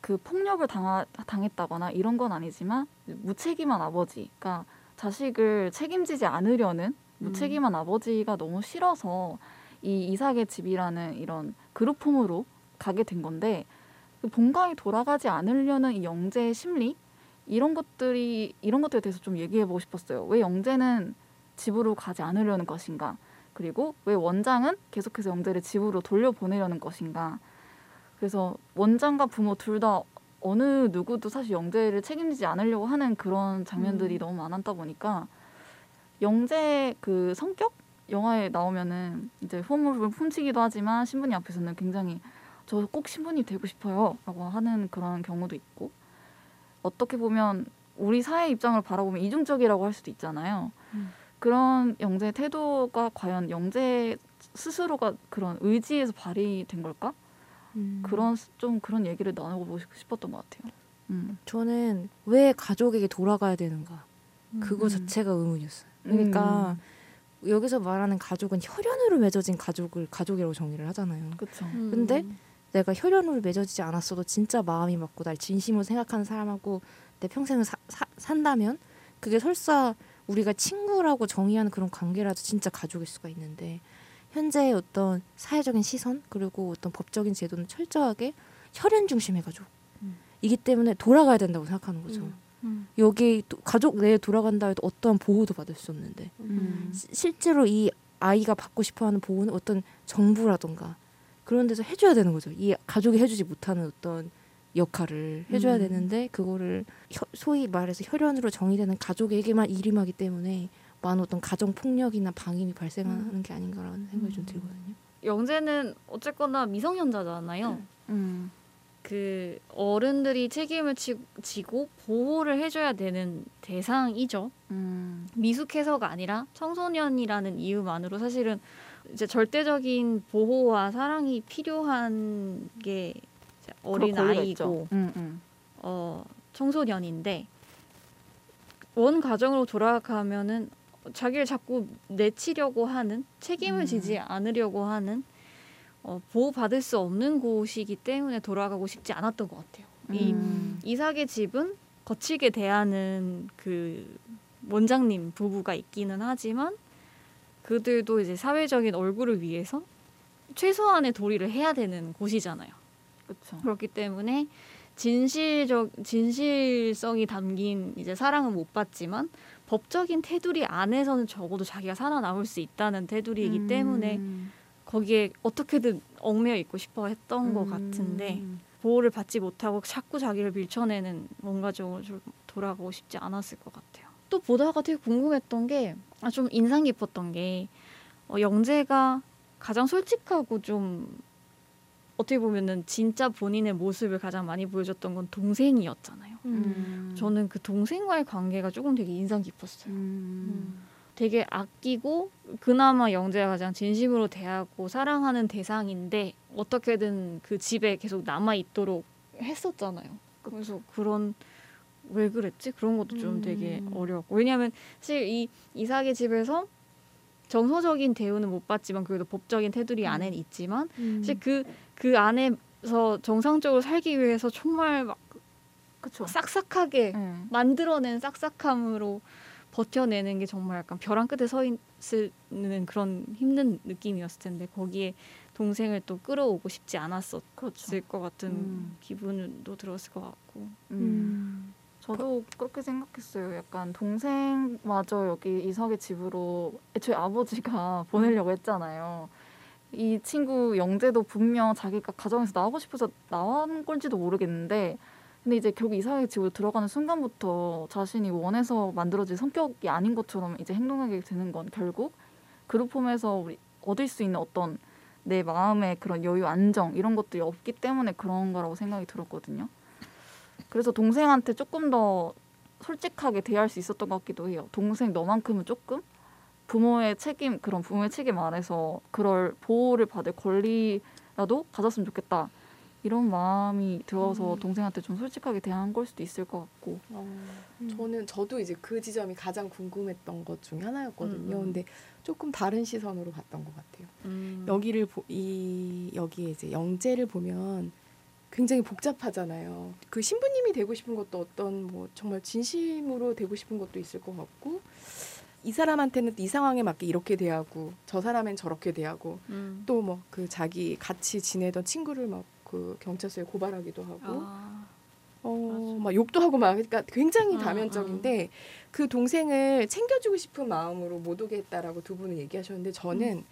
그 폭력을 당하, 당했다거나 이런 건 아니지만 무책임한 아버지, 그러니까 자식을 책임지지 않으려는 무책임한 아버지가 너무 싫어서 이 이삭의 집이라는 이런 그룹 홈으로 가게 된 건데 그 본가에 돌아가지 않으려는 이 영재의 심리 이런 것들이 이런 것들에 대해서 좀 얘기해 보고 싶었어요. 왜 영재는 집으로 가지 않으려는 것인가? 그리고 왜 원장은 계속해서 영재를 집으로 돌려보내려는 것인가? 그래서 원장과 부모 둘 다 어느 누구도 사실 영재를 책임지지 않으려고 하는 그런 장면들이 음. 너무 많았다 보니까 영재 그 성격 영화에 나오면은 이제 호흡을 훔치기도 하지만 신부님 앞에서는 굉장히 저 꼭 신부님 되고 싶어요라고 하는 그런 경우도 있고 어떻게 보면 우리 사회 입장을 바라보면 이중적이라고 할 수도 있잖아요. 음. 그런 영재의 태도가 과연 영재 스스로가 그런 의지에서 발휘된 걸까? 음. 그런 좀 그런 얘기를 나누고 싶었던 것 같아요. 음. 저는 왜 가족에게 돌아가야 되는가 그거 음. 자체가 의문이었어요. 그러니까 여기서 말하는 가족은 혈연으로 맺어진 가족을 가족이라고 정의를 하잖아요. 그렇죠. 음. 근데 내가 혈연으로 맺어지지 않았어도 진짜 마음이 맞고 날 진심으로 생각하는 사람하고 내 평생을 사- 사- 산다면 그게 설사 우리가 친구라고 정의하는 그런 관계라도 진짜 가족일 수가 있는데 현재의 어떤 사회적인 시선 그리고 어떤 법적인 제도는 철저하게 혈연 가족 음. 이기 때문에 돌아가야 된다고 생각하는 거죠. 음. 음. 여기 또 가족 내에 돌아간다 해도 어떠한 보호도 받을 수 없는데 음. 시- 실제로 이 아이가 받고 싶어하는 보호는 어떤 정부라던가 그런 데서 해줘야 되는 거죠. 이 가족이 해주지 못하는 어떤 역할을 해줘야 음. 되는데 그거를 혀- 소위 말해서 혈연으로 정의되는 가족에게만 일임하기 때문에 많은 어떤 가정 폭력이나 방임이 발생하는 게 아닌가라는 생각이 좀 음. 들거든요. 영재는 어쨌거나 미성년자잖아요. 음. 그 어른들이 책임을 지, 지고 보호를 해줘야 되는 대상이죠. 음. 미숙해서가 아니라 청소년이라는 이유만으로 사실은 이제 절대적인 보호와 사랑이 필요한 게 어린. 아이고 음, 음. 어, 청소년인데 원 가정으로 돌아가면은 자기를 자꾸 내치려고 하는 책임을 음. 지지 않으려고 하는 어, 보호받을 수 없는 곳이기 때문에 돌아가고 싶지 않았던 것 같아요. 이 음. 이삭의 집은 거칠게 대하는 그 원장님 부부가 있기는 하지만 그들도 이제 사회적인 얼굴을 위해서 최소한의 도리를 해야 되는 곳이잖아요. 그렇죠. 그렇기 때문에 진실적 진실성이 담긴 이제 사랑은 못 받지만 법적인 테두리 안에서는 적어도 자기가 살아남을 수 있다는 테두리이기 때문에 음. 거기에 어떻게든 얽매여 있고 싶어 했던 것 같은데 음. 보호를 받지 못하고 자꾸 자기를 밀쳐내는 원가족으로 좀 돌아가고 싶지 않았을 것 같아요. 또 보다가 되게 궁금했던 게아좀 인상 깊었던 게 어, 영재가 가장 솔직하고 좀 어떻게 보면은 진짜 본인의 모습을 가장 많이 보여줬던 건 동생이었잖아요. 음. 저는 그 동생과의 관계가 조금 되게 인상 깊었어요. 음. 되게 아끼고 그나마 영재가 가장 진심으로 대하고 사랑하는 대상인데 어떻게든 그 집에 계속 남아 있도록 했었잖아요. 그래서 그런 왜 그랬지? 그런 것도 좀 음. 되게 어려웠고 왜냐하면 사실 이 이삭의 집에서 정서적인 대우는 못 받지만 그래도 법적인 테두리 음. 안에는 있지만 음. 사실 그그 안에서 정상적으로 살기 위해서 정말 막 그쵸. 싹싹하게 네. 만들어낸 싹싹함으로 버텨내는 게 정말 약간 벼랑 끝에 서 있는 그런 힘든 느낌이었을 텐데 거기에 동생을 또 끌어오고 싶지 않았었을 그렇죠. 것 같은 음. 기분도 들었을 것 같고 음. 음. 저도 그렇게 생각했어요. 약간 동생마저 여기 이석의 집으로 애초에 아버지가 보내려고 했잖아요. 이 친구 영재도 분명 자기가 가정에서 나오고 싶어서 나온 건지도 모르겠는데 근데 이제 결국 이삭의 집으로 들어가는 순간부터 자신이 원해서 만들어진 성격이 아닌 것처럼 이제 행동하게 되는 건 결국 그룹 홈에서 우리 얻을 수 있는 어떤 내 마음의 그런 여유 안정 이런 것들이 없기 때문에 그런 거라고 생각이 들었거든요. 그래서 동생한테 조금 더 솔직하게 대할 수 있었던 것 같기도 해요. 동생 너만큼은 조금 부모의 책임 그런 부모의 책임 아래서 그럴 보호를 받을 권리라도 가졌으면 좋겠다. 이런 마음이 들어서 음. 동생한테 좀 솔직하게 대한 걸 수도 있을 것 같고. 어, 음. 저는 저도 이제 그 지점이 가장 궁금했던 것 중에 하나였거든요. 음, 음. 근데 조금 다른 시선으로 봤던 것 같아요. 음. 여기를 보, 이 여기에 이제 영재를 보면 굉장히 복잡하잖아요. 그 신부님이 되고 싶은 것도 어떤 뭐 정말 진심으로 되고 싶은 것도 있을 것 같고 이 사람한테는 이 상황에 맞게 이렇게 대하고 저 사람엔 저렇게 대하고 음. 또뭐 그 자기 같이 지내던 친구를 막 그 경찰서에 고발하기도 하고 아. 어, 막 욕도 하고 막 그러니까 굉장히 음, 다면적인데 그 동생을 챙겨주고 싶은 마음으로 못 오게 했다라고 두 분은 얘기하셨는데 저는 음.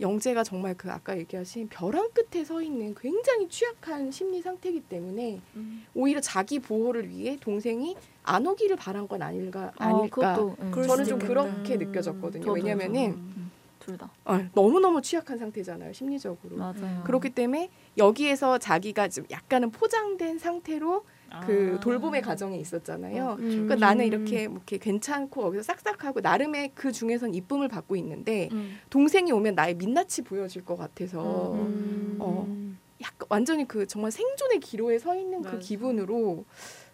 영재가 정말 그 아까 얘기하신 벼랑 끝에 서 있는 굉장히 취약한 심리 상태이기 때문에 음. 오히려 자기 보호를 위해 동생이 안 오기를 바란 건 아닐까 아, 아닐까 예. 그럴 저는 좀 있겠다. 그렇게 음. 느껴졌거든요. 왜냐면은 음, 둘 다. 너무 너무 취약한 상태잖아요 심리적으로. 맞아요. 그렇기 때문에 여기에서 자기가 좀 약간은 포장된 상태로 그 아. 돌봄의 과정에 있었잖아요. 어, 그러니까 음. 나는 이렇게 뭐 이렇게 괜찮고 거기서 싹싹하고 나름의 그 중에선 이쁨을 받고 있는데 음. 동생이 오면 나의 민낯이 보여질 것 같아서 음. 어. 약간 완전히 그 정말 생존의 기로에 서 있는 그 맞아. 기분으로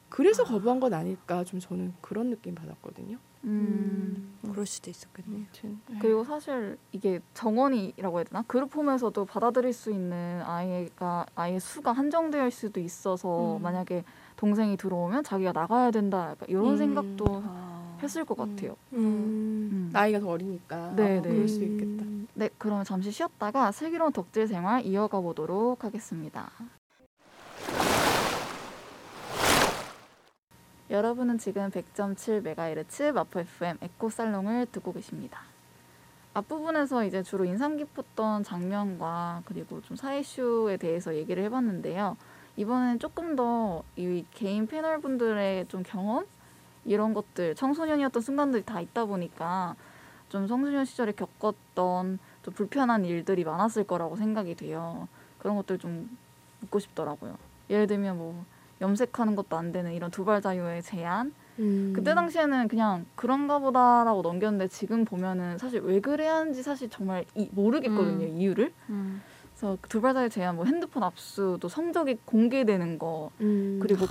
그래서 아. 거부한 건 아닐까 좀 저는 그런 느낌 받았거든요. 음. 그럴 수도 있었겠네요. 아무튼 그리고 사실 이게 정원이라고 해야 되나 그룹 홈에서도 받아들일 수 있는 아이가 아이의 수가 한정되어 있을 수도 있어서 음. 만약에 동생이 들어오면 자기가 나가야 된다 약간 이런 음. 생각도 아. 했을 것 음. 같아요. 음. 음. 나이가 더 어리니까 네, 어, 네. 그럴 수 있겠다. 네, 그러면 잠시 쉬었다가 슬기로운 덕질 생활 이어가 보도록 하겠습니다. 여러분은 지금 100.7MHz 마포 FM 에코 살롱을 듣고 계십니다. 앞부분에서 이제 주로 인상 깊었던 장면과 그리고 좀 사회 이슈에 대해서 얘기를 해봤는데요. 이번엔 조금 더 이 개인 패널분들의 좀 경험 이런 것들 청소년이었던 순간들이 다 있다 보니까 좀 청소년 시절에 겪었던 좀 불편한 일들이 많았을 거라고 생각이 돼요. 그런 것들 좀 묻고 싶더라고요. 예를 들면 뭐 염색하는 것도 안 되는 이런 두발 자유의 제한. 음. 그때 당시에는 그냥 그런가 보다라고 넘겼는데 지금 보면은 사실 왜 그래야 하는지 사실 정말 이, 모르겠거든요 음. 이유를. 음. 그래서 그 두발 자유 제한, 뭐 핸드폰 압수도 성적이 공개되는 거 음. 그리고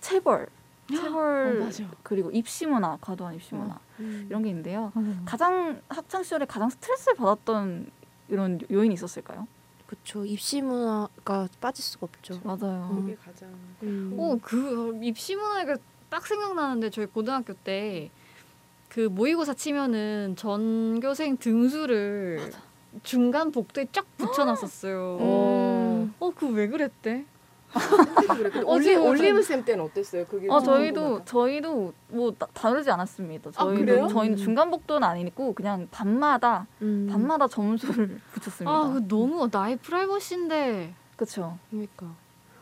체벌, 체벌 어, 맞아. 그리고 입시 문화, 과도한 입시 문화 음. 이런 게 있는데요. 음. 가장 학창 시절에 가장 스트레스를 받았던 이런 요인이 있었을까요? 그렇죠. 입시 문화가 빠질 수가 없죠. 맞아요. 음. 그게 가장 음. 오, 그 입시 문화가 딱 생각나는데 저희 고등학교 때 그 모의고사 치면은 전교생 등수를 중간 복도에 쫙 붙여놨었어요. 음. 어, 그왜 그랬대? 어, 올리 올리브 쌤 때는 어땠어요? 그게 어좀 저희도. 저희도 뭐 다- 다르지 않았습니다. 아, 저희도 그래요? 저희는 음. 중간 복도는 아니고 그냥 반마다 음. 반마다 점수를 붙였습니다. 아, 그 너무 나의 프라이버시인데. 그렇죠. 그러니까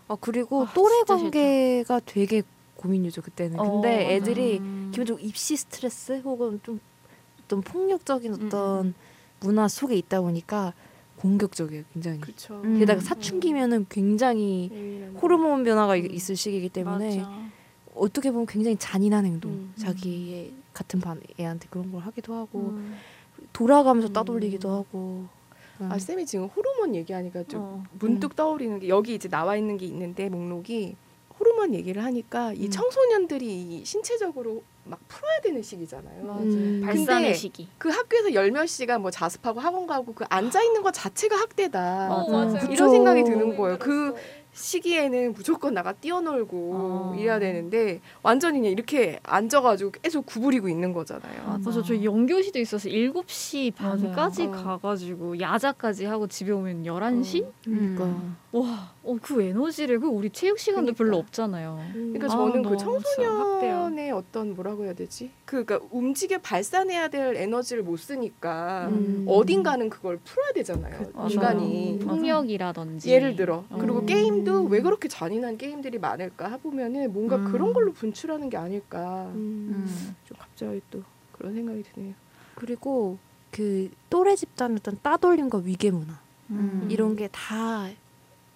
아 그리고 아, 또래 관계가 되게 고민이죠 그때는. 어, 근데 맞아. 애들이 음. 기본적으로 입시 스트레스 혹은 좀 어떤 폭력적인 음, 어떤 문화 속에 있다 보니까 공격적이에요 굉장히. 음. 게다가 사춘기면은 굉장히 예민한 호르몬 변화가 음. 있을 시기이기 때문에 맞아. 어떻게 보면 굉장히 잔인한 행동, 음. 자기의 같은 반 애한테 그런 걸 하기도 하고 음. 돌아가면서 음. 따돌리기도 하고. 음. 아 쌤이 지금 호르몬 얘기하니까 좀 어. 문득 떠오르는 게 여기 이제 나와 있는 게 있는데 목록이 호르몬 얘기를 하니까 이 음. 청소년들이 이 신체적으로 막 풀어야 되는 시기잖아요. 맞아. 음. 발산의 근데 시기. 그 학교에서 열몇 시간 뭐 자습하고 학원 가고 그 앉아 있는 것 자체가 학대다. 어, 맞아요. 이런. 생각이 드는 거예요. 그 시기에는 무조건 나가 뛰어놀고 어. 이래야 되는데 완전히 그냥 이렇게 앉아가지고 계속 구부리고 있는 거잖아요. 맞아. 맞아, 저 연교시도 있어서 7시 반까지 맞아요. 어. 가가지고 야자까지 하고 집에 오면 11시? 그러니까 와, 어, 그 에너지를 그 우리 체육 시간도 그러니까. 별로 없잖아요. 그러니까 아, 저는 그 너무 진짜 청소년의 어떤 뭐라고 해야 되지? 그 그러니까 움직여 발산해야 될 에너지를 못 쓰니까 음. 어딘가는 그걸 풀어야 되잖아요. 맞아요. 인간이 맞아요. 폭력이라든지 예를 들어 그리고 음. 게임도 왜 그렇게 잔인한 게임들이 많을까 보면은 뭔가 음. 그런 걸로 분출하는 게 아닐까. 음. 음. 좀 갑자기 또 그런 생각이 드네요. 그리고 그 또래 집단 어떤 따돌림과 위계 문화 음. 이런 게 다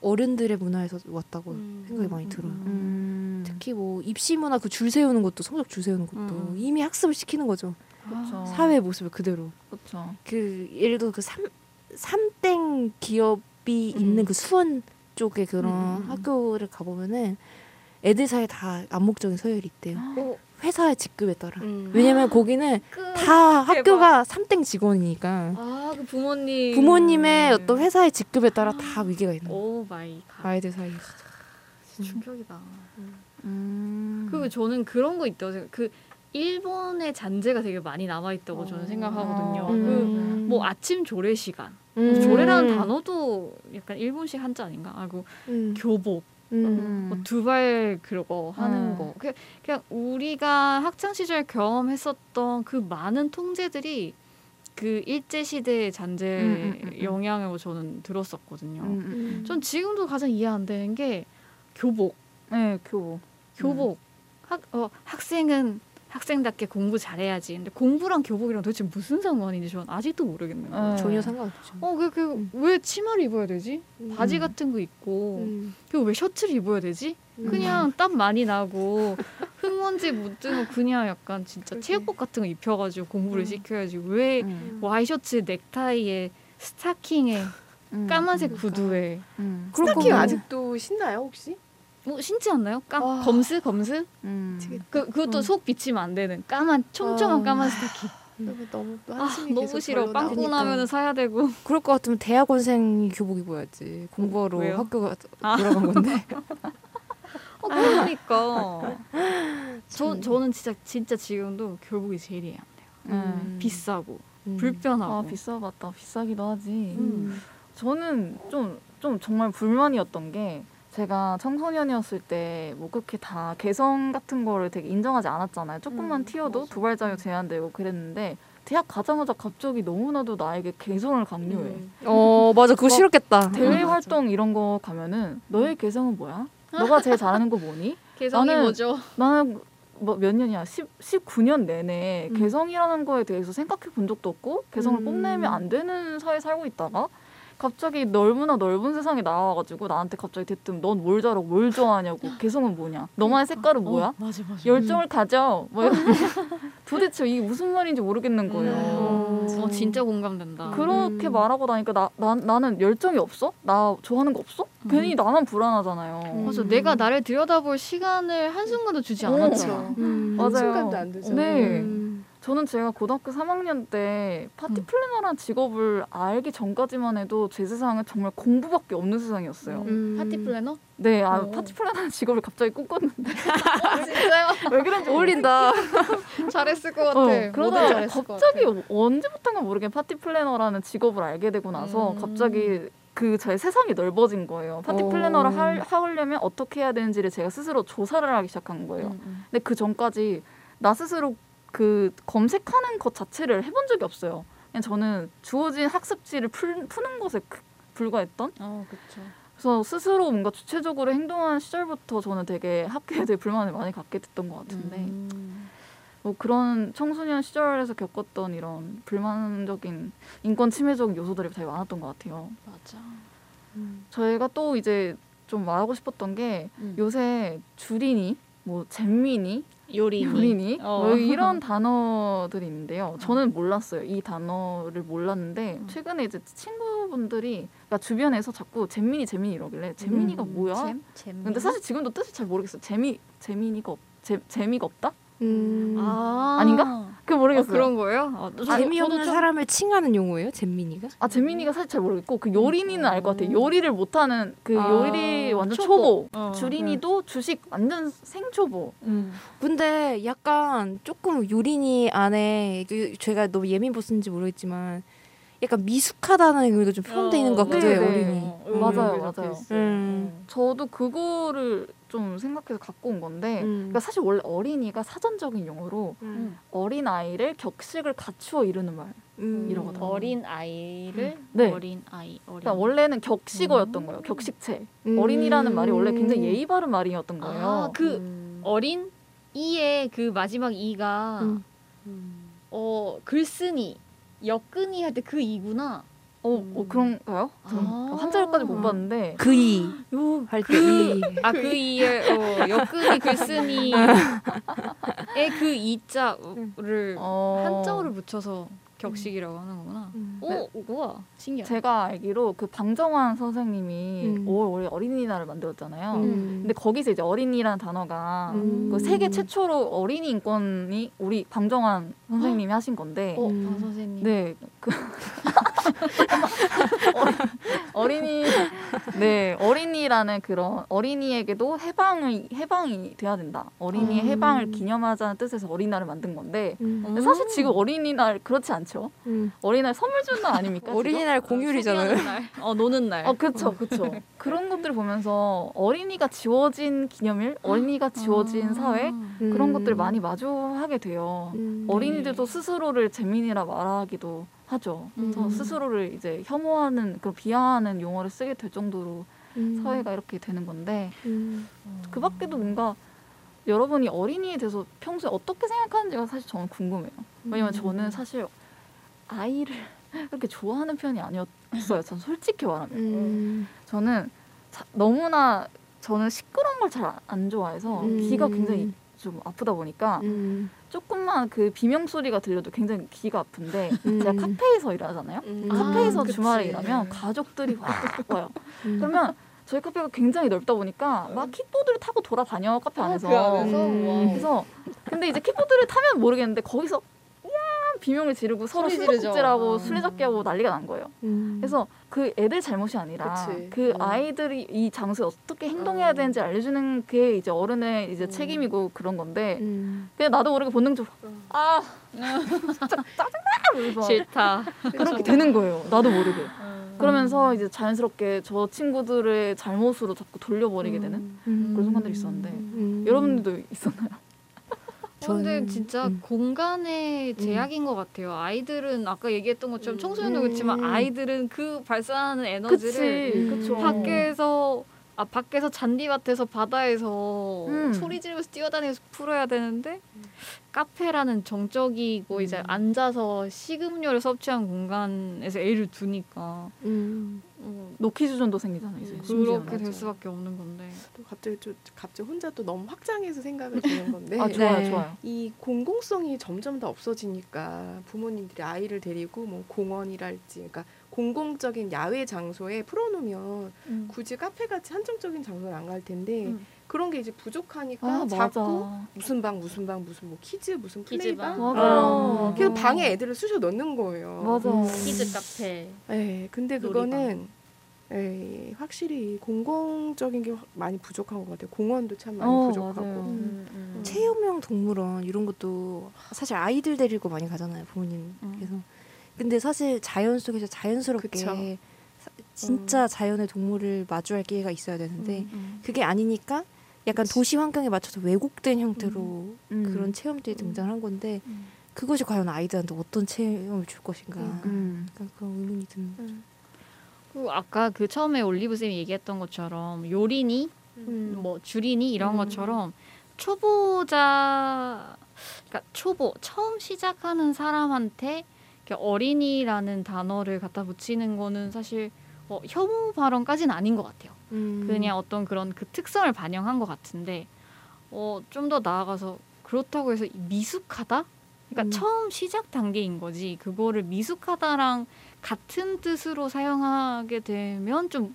어른들의 문화에서 왔다고 음. 생각이 많이 들어요. 음. 특히 뭐 입시 문화 그 줄 세우는 것도 성적 줄 세우는 것도 음. 이미 학습을 시키는 거죠. 그쵸. 사회의 모습을 그대로. 그쵸. 그 예를 들어 그 삼, 삼땡 기업이 음. 있는 그 수원 쪽에 그런 음, 음, 음. 학교를 가보면은 애들 사이에 다 암묵적인 서열이 있대요. 회사의 직급에 따라. 음. 왜냐면 거기는 그, 다 학교가 삼땡 직원이니까 아, 그 부모님. 부모님의 어떤 회사의 직급에 따라 다 위계가 있는. oh my god. 아이들 사이에. 충격이다. 음. 그리고 저는 그런 거 있다고 생각. 그 일본의 잔재가 되게 많이 남아 있다고 저는 어. 생각하거든요. 음. 그뭐 아침 조례 시간. 음. 조례라는 단어도 약간 일본식 한자 아닌가? 아고 음. 교복, 음. 뭐 두발 그거 하는 음. 거. 그냥, 그냥 우리가 학창 시절 경험했었던 그 많은 통제들이 그 일제 시대의 잔재 음, 음, 음, 음. 영향을 저는 들었었거든요. 음, 음. 전 지금도 가장 이해 안 되는 게 교복. 네, 교복. 교복. 학, 어, 학생은 학생답게 공부 잘해야지. 근데 공부랑 교복이랑 도대체 무슨 상관인지 저는 아직도 모르겠는 거예요. 네. 전혀 상관없죠. 어, 그, 그, 음. 왜 치마를 입어야 되지? 음. 바지 같은 거 입고, 음. 그리고 왜 셔츠를 입어야 되지? 음. 그냥 땀 많이 나고, 흙먼지 묻은 거 그냥 약간 진짜 그러게. 체육복 같은 거 입혀가지고 공부를 음. 시켜야지. 왜 음. 와이셔츠 넥타이에 스타킹에 음. 까만색 그러니까. 구두에 음. 스타킹 아직도 신나요 혹시? 뭐 신지 않나요? 까 와. 검스 검스? 음. 그 그것도 음. 속 비치면 안 되는 까만 촘촘한 아. 까만 스타킹. 너무 너무 또아 한심이 너무 싫어. 빵꾸. 나면은 사야 되고. 그럴 것 같으면 대학원생이 교복 입어야지. 공부하러 왜요? 학교가 아. 돌아간 건데. 어, 그러니까. 저 참. 저는 진짜 진짜 지금도 교복이 제일 이해 안 돼요. 음. 비싸고 음. 불편하고. 아 비싸봤다. 비싸기도 하지. 음. 저는 좀, 좀 정말 불만이었던 게 제가 청소년이었을 때 뭐 그렇게 다 개성 같은 거를 되게 인정하지 않았잖아요. 조금만 음, 튀어도 맞아. 두발 자유 제한되고 그랬는데 대학 가자마자 갑자기 너무나도 나에게 개성을 강요해. 음. 어 맞아 그거 뭐, 싫었겠다. 대외 맞아. 활동 이런 거 가면은 너의 개성은 뭐야? 너가 제일 잘하는 거 뭐니? 개성이 나는- 뭐죠? 나는 뭐몇 년이야? 10, 19년 내내 음. 개성이라는 거에 대해서 생각해 본 적도 없고 개성을 음. 뽐내면 안 되는 사회에 살고 있다가 갑자기 넓으나 넓은 세상에 나와가지고 나한테 갑자기 대뜸 넌 뭘 잘하고 뭘 좋아하냐고 개성은 뭐냐? 너만의 색깔은 뭐야? 어, 맞아 맞아. 열정을 가져. 뭐 이런 도대체 이게 무슨 말인지 모르겠는 거예요. 음. 어 진짜 공감된다. 그렇게 음. 말하고 나니까 나, 나 나는 열정이 없어? 나 좋아하는 거 없어? 음. 괜히 나만 불안하잖아요. 맞아. 음. 내가 나를 들여다볼 시간을 한 순간도 주지 어. 않았잖아. 음. 맞아요. 순간도 안 되죠. 네. 음. 저는 제가 고등학교 3학년 때 파티 음. 플래너란 직업을 알기 전까지만 해도 제 세상은 정말 공부밖에 없는 세상이었어요. 음. 파티 플래너? 네, 아, 어. 파티 플래너라는 직업을 갑자기 꿈꿨는데 어, 진짜요? 왜 그런지 어울린다. 잘했을 것 같아. 어, 것 갑자기 같아. 언제부턴가 모르게 파티 플래너라는 직업을 알게 되고 나서 음. 갑자기 그제 세상이 넓어진 거예요. 파티 어. 플래너를 할, 하려면 어떻게 해야 되는지를 제가 스스로 조사를 하기 시작한 거예요. 음, 음. 근데 그 전까지 나 스스로 그 검색하는 것 자체를 해본 적이 없어요. 그냥 저는 주어진 학습지를 풀, 푸는 것에 그- 불과했던. 어, 그렇죠. 그래서 스스로 뭔가 주체적으로 행동하는 시절부터 저는 되게 학교에 대해 불만을 많이 갖게 됐던 것 같은데 음. 뭐 그런 청소년 시절에서 겪었던 이런 불만적인 인권 침해적인 요소들이 되게 많았던 것 같아요. 맞아. 저희가 또 이제 좀 말하고 싶었던 게 음. 요새 주린이, 뭐 잼민이, 요리니. 요리니 어. 뭐 이런 단어들이 있는데요. 저는 몰랐어요. 이 단어를 몰랐는데 음. 최근에 이제 친구분들이 그러니까 주변에서 자꾸 재민이 재민이 이러길래 재민이가 음, 뭐야? 잼? 잼. 근데 사실 지금도 뜻을 잘 모르겠어요. 재미 재민이가 없 재, 재미가 없다? 음. 아. 아닌가? 그 어, 모르겠어요. 그런 거예요? 어, 저- 재미없는 좀- 사람을 칭하는 용어예요, 잼민이가? 아 재민이가 사실 잘 모르겠고 그 요린이는 알 것 같아요. 음. 요리를 못하는 그 아, 요리 완전 초보. 초보. 어. 주린이도 주식 완전 생초보. 음. 근데 약간 조금 요린이 안에 그 제가 너무 예민 보스인지 모르겠지만 약간 미숙하다는 의미도 좀 포함되어 있는 것 네, 같아요, 네. 어린이. 어, 맞아요, 음, 맞아요. 음. 저도 그거를 좀 생각해서 갖고 온 건데 음. 그러니까 사실 원래 어린이가 사전적인 용어로 음. 어린 아이를 격식을 갖추어 이루는 말. 음. 이러거든요. 어린 아이를 네. 어린 아이 어린 그러니까 원래는 격식어였던 거예요. 격식체. 음. 어린이라는 말이 원래 굉장히 예의 바른 말이었던 거예요. 아, 그 음. 어린 이의 그 마지막 이가 음. 어 글쓴이 역근이 할 때 그 이구나. 어, 어 그런가요? 저는 아. 한자까지 못 봤는데 그이 요할때 이. 아그 이에 어, 역근이 글쓴이의 그 이자를 어, 한자어를 붙여서 격식이라고 하는 거구나. 음. 오, 네. 우와 신기하다. 제가 알기로 그 방정환 선생님이 음. 5월 원래 어린이날을 만들었잖아요. 음. 근데 거기서 이제 어린이라는 단어가 음. 그 세계 최초로 어린이 인권이 우리 방정환 선생님이 하신 건데 어, 음. 박 선생님. 네. 그 어린이 네 어린이라는 그런 어린이에게도 해방이 해방이 돼야 된다 어린이의 음. 해방을 기념하자는 뜻에서 어린이날을 만든 건데 음. 근데 사실 지금 어린이날 그렇지 않죠 음. 어린이날 선물 주는 날 아닙니까? 어린이날 공휴일이잖아요. 날. 어 노는 날. 어 그렇죠 그렇죠 그런 것들 보면서 어린이가 지워진 기념일 어린이가 지워진 아. 사회 음. 그런 것들 많이 마주하게 돼요 음. 어린이들도 스스로를 재민이라 말하기도 하죠. 그래서 음. 스스로를 이제 혐오하는 그 비하하는 용어를 쓰게 될 정도로 음. 사회가 이렇게 되는 건데 음. 그 밖에도 뭔가 여러분이 어린이에 대해서 평소에 어떻게 생각하는지가 사실 저는 궁금해요. 왜냐면 저는 사실 아이를 그렇게 좋아하는 편이 아니었어요. 전 솔직히 말하면 음. 저는 자- 너무나 저는 시끄러운 걸 잘 안 좋아해서 음. 귀가 굉장히 좀 아프다 보니까 음. 조금만 그 비명 소리가 들려도 굉장히 귀가 아픈데 음. 제가 카페에서 일하잖아요. 음. 카페에서 그치. 주말에 일하면 가족들이 와 와요. 음. 그러면 저희 카페가 굉장히 넓다 보니까 막 킥보드를 타고 돌아다녀 카페 안에서. 그 안에서 음. 와. 그래서 근데 이제 킥보드를 타면 모르겠는데 거기서 야 비명을 지르고 서로. 수도꼭지라고 아. 술래잡기 하고 난리가 난 거예요. 음. 그래서 그 애들 잘못이 아니라 그치. 그 음. 아이들이 이 장소에 어떻게 행동해야 음. 되는지 알려주는 게 이제 어른의 이제 음. 책임이고 그런 건데 음. 그냥 나도 모르게 본능적으로 음. 아 진짜 짜증나 싫다. 그렇게 되는 거예요. 나도 모르게. 음. 그러면서 이제 자연스럽게 저 친구들의 잘못으로 자꾸 돌려버리게 되는 음. 그런 순간들이 있었는데 음. 여러분들도 있었나요? 근데 저는- 진짜 음. 공간의 제약인 것 같아요. 아이들은 아까 얘기했던 것처럼 음. 청소년도 그렇지만 음. 아이들은 그 발산하는 에너지를 그치, 음. 밖에서 아 밖에서 잔디밭에서 바다에서 음. 소리 지르면서 뛰어다니면서 풀어야 되는데 카페라는 정적이고 이제 음. 앉아서 식음료를 섭취한 공간에서 애를 두니까 음. 어, no kids zone도 생기잖아요. 이제 음. 그렇게 될 맞아. 수밖에 없는 건데. 또 갑자기 좀 갑자기 혼자 또 너무 확장해서 생각을 드는 건데 아 좋아요, 네. 좋아요. 이 공공성이 점점 더 없어지니까 부모님들이 아이를 데리고 뭐 공원이랄지 그러니까 공공적인 야외 장소에 풀어놓으면 음. 굳이 카페 같이 한정적인 장소는 안갈 텐데 음. 그런 게 이제 부족하니까 아 자꾸 맞아. 무슨 방 무슨 방 무슨 뭐 kids 무슨 kids방. 플레이방 맞아. 어. 그래서 맞아. 방에 애들을 쑤셔 넣는 거예요. 맞아. 음. 키즈 카페. 예, 근데 놀이방. 그거는 예, 확실히 공공적인 게 많이 부족한 것 같아요. 공원도 참 많이 어, 부족하고. 맞아요. 음, 음. 체험형 동물원 이런 것도 사실 아이들 데리고 많이 가잖아요 부모님. 음. 그래서 근데 사실 자연 속에서 자연스럽게 그쵸. 사- 진짜 자연의 동물을 마주할 기회가 있어야 되는데 음. 그게 아니니까 약간 그치. 도시 환경에 맞춰서 왜곡된 형태로 음. 그런 체험들이 등장한 건데 음. 그것이 과연 아이들한테 어떤 체험을 줄 것인가 음. 약간 그런 의문이 드는 음. 그리고 아까 그 처음에 올리브 쌤이 얘기했던 것처럼 요리니 음. 뭐 줄이니 이런 음. 것처럼 초보자 그러니까 초보 처음 시작하는 사람한테 이렇게 어린이라는 단어를 갖다 붙이는 거는 사실 어, 혐오 발언까지는 아닌 것 같아요. 음. 그냥 어떤 그런 그 특성을 반영한 것 같은데 어, 좀 더 나아가서 그렇다고 해서 미숙하다? 그러니까 음. 처음 시작 단계인 거지 그거를 미숙하다랑 같은 뜻으로 사용하게 되면 좀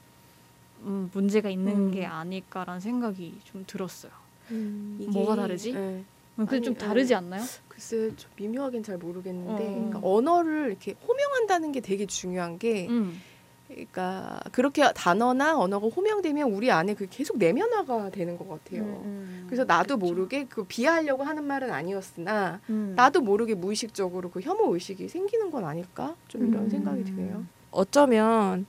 음, 문제가 있는 음. 게 아닐까라는 생각이 좀 들었어요. 음. 이게, 뭐가 다르지? 예, 그게 좀 아니, 다르지 않나요? 글쎄 좀 미묘하긴 잘 모르겠는데 어. 그러니까 언어를 이렇게 호명한다는 게 되게 중요한 게 음. 그러니까 그렇게 단어나 언어가 호명되면 우리 안에 그 계속 내면화가 되는 것 같아요. 음, 그래서 나도 모르게 그 비하하려고 하는 말은 아니었으나 음. 나도 모르게 무의식적으로 그 혐오 의식이 생기는 건 아닐까 좀 이런 음. 생각이 드네요. 어쩌면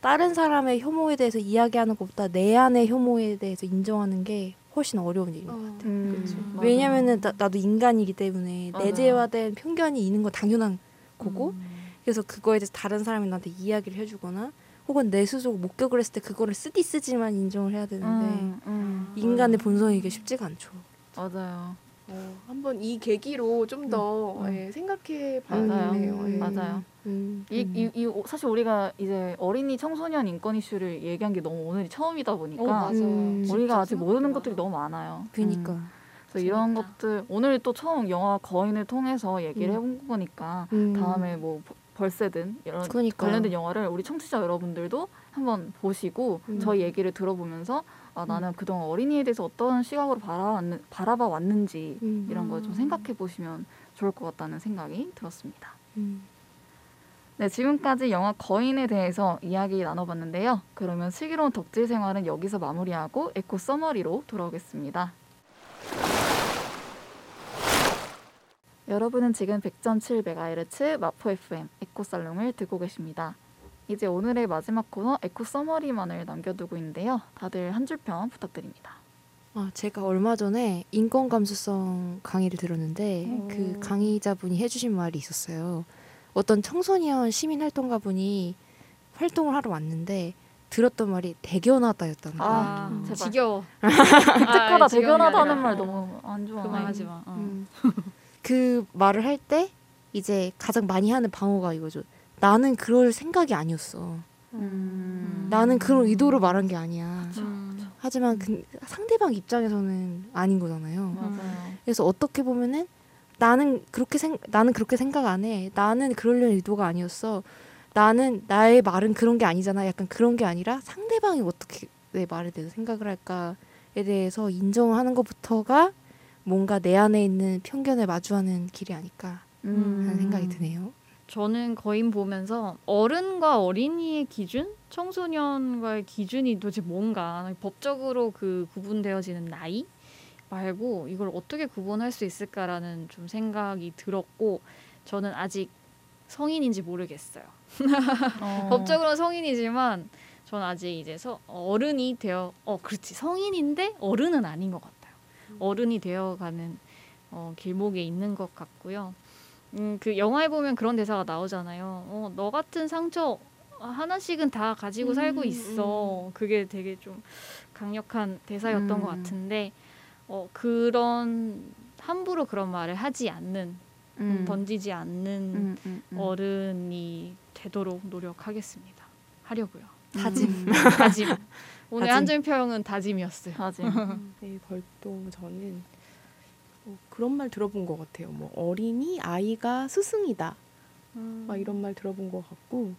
다른 사람의 혐오에 대해서 이야기하는 것보다 내 안의 혐오에 대해서 인정하는 게 훨씬 어려운 일인 것 같아요. 음, 그렇죠. 왜냐면은 나, 나도 인간이기 때문에. 내재화된 편견이 있는 건 당연한 거고 음. 그래서 그거에 대해서 다른 사람이 나한테 이야기를 해주거나 혹은 내 스스로 목격을 했을 때 그거를 쓰디 쓰지만 인정을 해야 되는데 음, 음, 인간의 본성이 이게 쉽지가 않죠. 맞아요. 어, 한번 이 계기로 좀더 음. 예, 생각해 맞아요. 봐야겠네요. 예. 맞아요. 음, 이, 이, 이 사실 우리가 이제 어린이 청소년 인권 이슈를 얘기한 게 너무 오늘이 처음이다 보니까 어, 맞아요. 음. 우리가 아직 모르는. 것들이 너무 많아요. 그니까. 음. 그래서 이런. 것들 오늘 또 처음 영화 거인을 통해서 얘기를 음. 해본 거니까 음. 다음에 뭐 버- 벌새든 이런 그니까. 관련된 영화를 우리 청취자 여러분들도 한번 보시고 음. 저희 얘기를 들어보면서 아 나는 그동안 어린이에 대해서 어떤 시각으로 바라왔는, 바라봐 왔는지 음. 이런 걸좀 음. 생각해 보시면 좋을 것 같다는 생각이 들었습니다. 음. 네, 지금까지 영화 거인에 대해서 이야기 나눠봤는데요. 그러면 슬기로운 덕질 생활은 여기서 마무리하고 에코 서머리로 돌아오겠습니다. 여러분은 지금 100.7MHz 마포 FM 에코 살롱을 듣고 계십니다. 이제 오늘의 마지막 코너 에코 summary만을 남겨두고 있는데요. 다들 한 줄 평 부탁드립니다. 아, 제가 얼마 전에 인권 감수성 강의를 들었는데 오. 그 강의자분이 해주신 말이 있었어요. 어떤 청소년 시민 활동가분이 활동을 하러 왔는데 들었던 말이 대견하다였다는 거예요. 아, 아, 제발. 지겨워. 기특하다 아, 대견하다는. 말 어. 너무 안 좋아. 그만하지 마. 어. 음. 그 말을 할 때 이제 가장 많이 하는 방어가 이거죠. 나는 그럴 생각이 아니었어. 음. 나는 그런 의도로 말한 게 아니야. 음. 하지만 그 상대방 입장에서는 아닌 거잖아요. 맞아요. 그래서 어떻게 보면은 나는 그렇게 생 나는 그렇게 생각 안 해. 나는 그러려는 의도가 아니었어. 나는 나의 말은 그런 게 아니잖아. 약간 그런 게 아니라 상대방이 어떻게 내 말에 대해서 생각을 할까에 대해서 인정하는 것부터가 뭔가 내 안에 있는 편견을 마주하는 길이 아닐까 음. 하는 생각이 드네요. 저는 거인 보면서 어른과 어린이의 기준, 청소년과의 기준이 도대체 뭔가 법적으로 그 구분되어지는 나이 말고 이걸 어떻게 구분할 수 있을까라는 좀 생각이 들었고 저는 아직 성인인지 모르겠어요. 어. 법적으로는 성인이지만 저는 아직 이제 서, 어른이 되어 어 그렇지 성인인데 어른은 아닌 것 같아요. 어른이 되어가는 어, 길목에 있는 것 같고요. 음, 그 영화에 보면 그런 대사가 나오잖아요. 어, 너 같은 상처 하나씩은 다 가지고 살고 음, 있어. 그게 되게 좀 강력한 대사였던 음. 것 같은데 어, 그런 함부로 그런 말을 하지 않는 음. 던지지 않는 음, 음, 음. 어른이 되도록 노력하겠습니다. 하려고요. 다짐. 음. 다짐. 오늘 다짐. 한줄평은 다짐이었어요. 다짐. 네, 벌동 저는 어, 그런 말 들어본 것 같아요. 뭐 어린이 아이가 스승이다. 막 이런 말 들어본 것 같고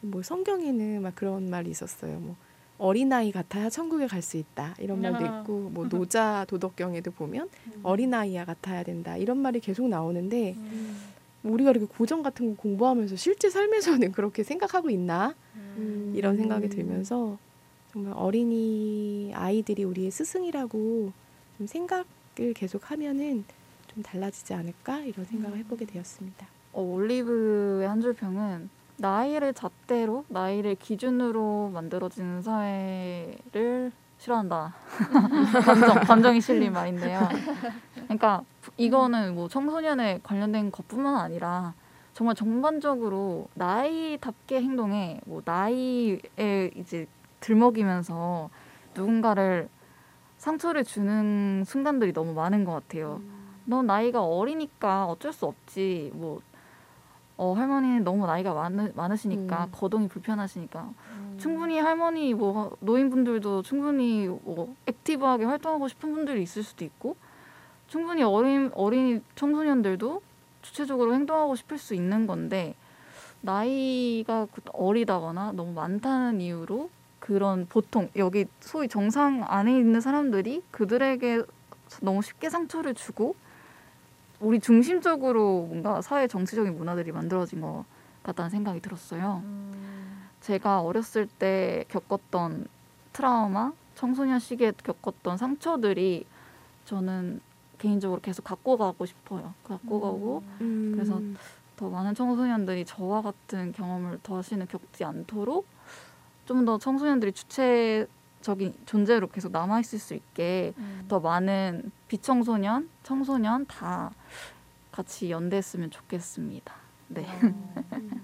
뭐 성경에는 막 그런 말이 있었어요. 뭐 어린 아이 같아야 천국에 갈 수 있다 이런 말도 아. 있고 뭐 노자 도덕경에도 보면 음. 어린 아이야 같아야 된다 이런 말이 계속 나오는데 음. 우리가 이렇게 고전 같은 거 공부하면서 실제 삶에서는 그렇게 생각하고 있나 음. 이런 생각이 들면서 정말 어린이 아이들이 우리의 스승이라고 좀 생각을 계속 하면은 좀 달라지지 않을까 이런 생각을 해보게 되었습니다. 어, 올리브의 한 줄 평은 나이를 잣대로 나이를 기준으로 만들어지는 사회를 싫어한다. 감정, 감정이 실린 말인데요. 그러니까 이거는 뭐 청소년에 관련된 것뿐만 아니라 정말 전반적으로 나이답게 행동에 뭐 나이에 이제 들먹이면서 누군가를 상처를 주는 순간들이 너무 많은 것 같아요. 넌 나이가 어리니까 어쩔 수 없지. 뭐 어, 할머니는 너무 나이가 많으, 많으시니까 음. 거동이 불편하시니까 충분히 할머니 뭐 노인분들도 충분히 뭐 액티브하게 활동하고 싶은 분들이 있을 수도 있고 충분히 어린 어린 청소년들도 주체적으로 행동하고 싶을 수 있는 건데 나이가 그- 어리다거나 너무 많다는 이유로 그런 보통 여기 소위 정상 안에 있는 사람들이 그들에게 너무 쉽게 상처를 주고 우리 중심적으로 뭔가 사회 정치적인 문화들이 만들어진 것 같다는 생각이 들었어요. 제가 어렸을 때 겪었던 트라우마, 청소년 시기에 겪었던 상처들이 저는 개인적으로 계속 갖고 가고 싶어요. 갖고 가고 음. 그래서 더 많은 청소년들이 저와 같은 경험을 다시는 겪지 않도록 좀 더 청소년들이 주체적인 존재로 계속 남아 있을 수 있게 더 많은 비청소년, 청소년 다 같이 연대했으면 좋겠습니다. 네.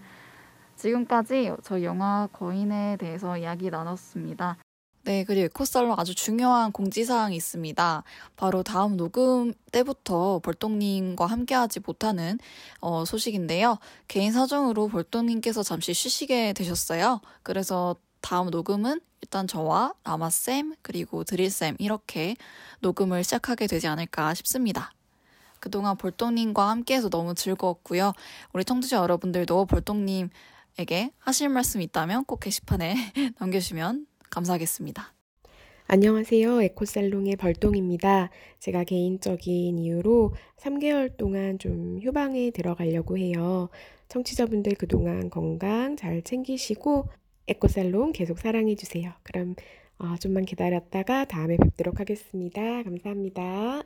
지금까지 저희 영화 거인에 대해서 이야기 나눴습니다. 네, 그리고 에코살롱 아주 중요한 공지사항이 있습니다. 바로 다음 녹음 때부터 벌똥님과 함께하지 못하는 어, 소식인데요. 개인 사정으로 벌똥님께서 잠시 쉬시게 되셨어요. 그래서 다음 녹음은 일단 저와 라마쌤 그리고 드릴쌤 이렇게 녹음을 시작하게 되지 않을까 싶습니다. 그동안 벌똥님과 함께해서 너무 즐거웠고요. 우리 청취자 여러분들도 벌똥님에게 하실 말씀 있다면 꼭 게시판에 남겨주시면 감사하겠습니다. 안녕하세요. 에코살롱의 벌동입니다. 제가 개인적인 이유로 3개월 동안 좀 휴방에 들어가려고 해요. 청취자분들 그동안 건강 잘 챙기시고 에코살롱 계속 사랑해주세요. 그럼 어, 좀만 기다렸다가 다음에 뵙도록 하겠습니다. 감사합니다.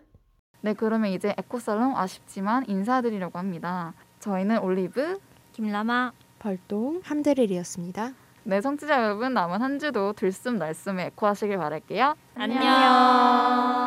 네, 그러면 이제 에코살롱 아쉽지만 인사드리려고 합니다. 저희는 올리브. 김라마 벌동 함드릴이었습니다. 네, 청취자 여러분 남은 한 주도 들숨 날숨에 에코하시길 바랄게요. 안녕.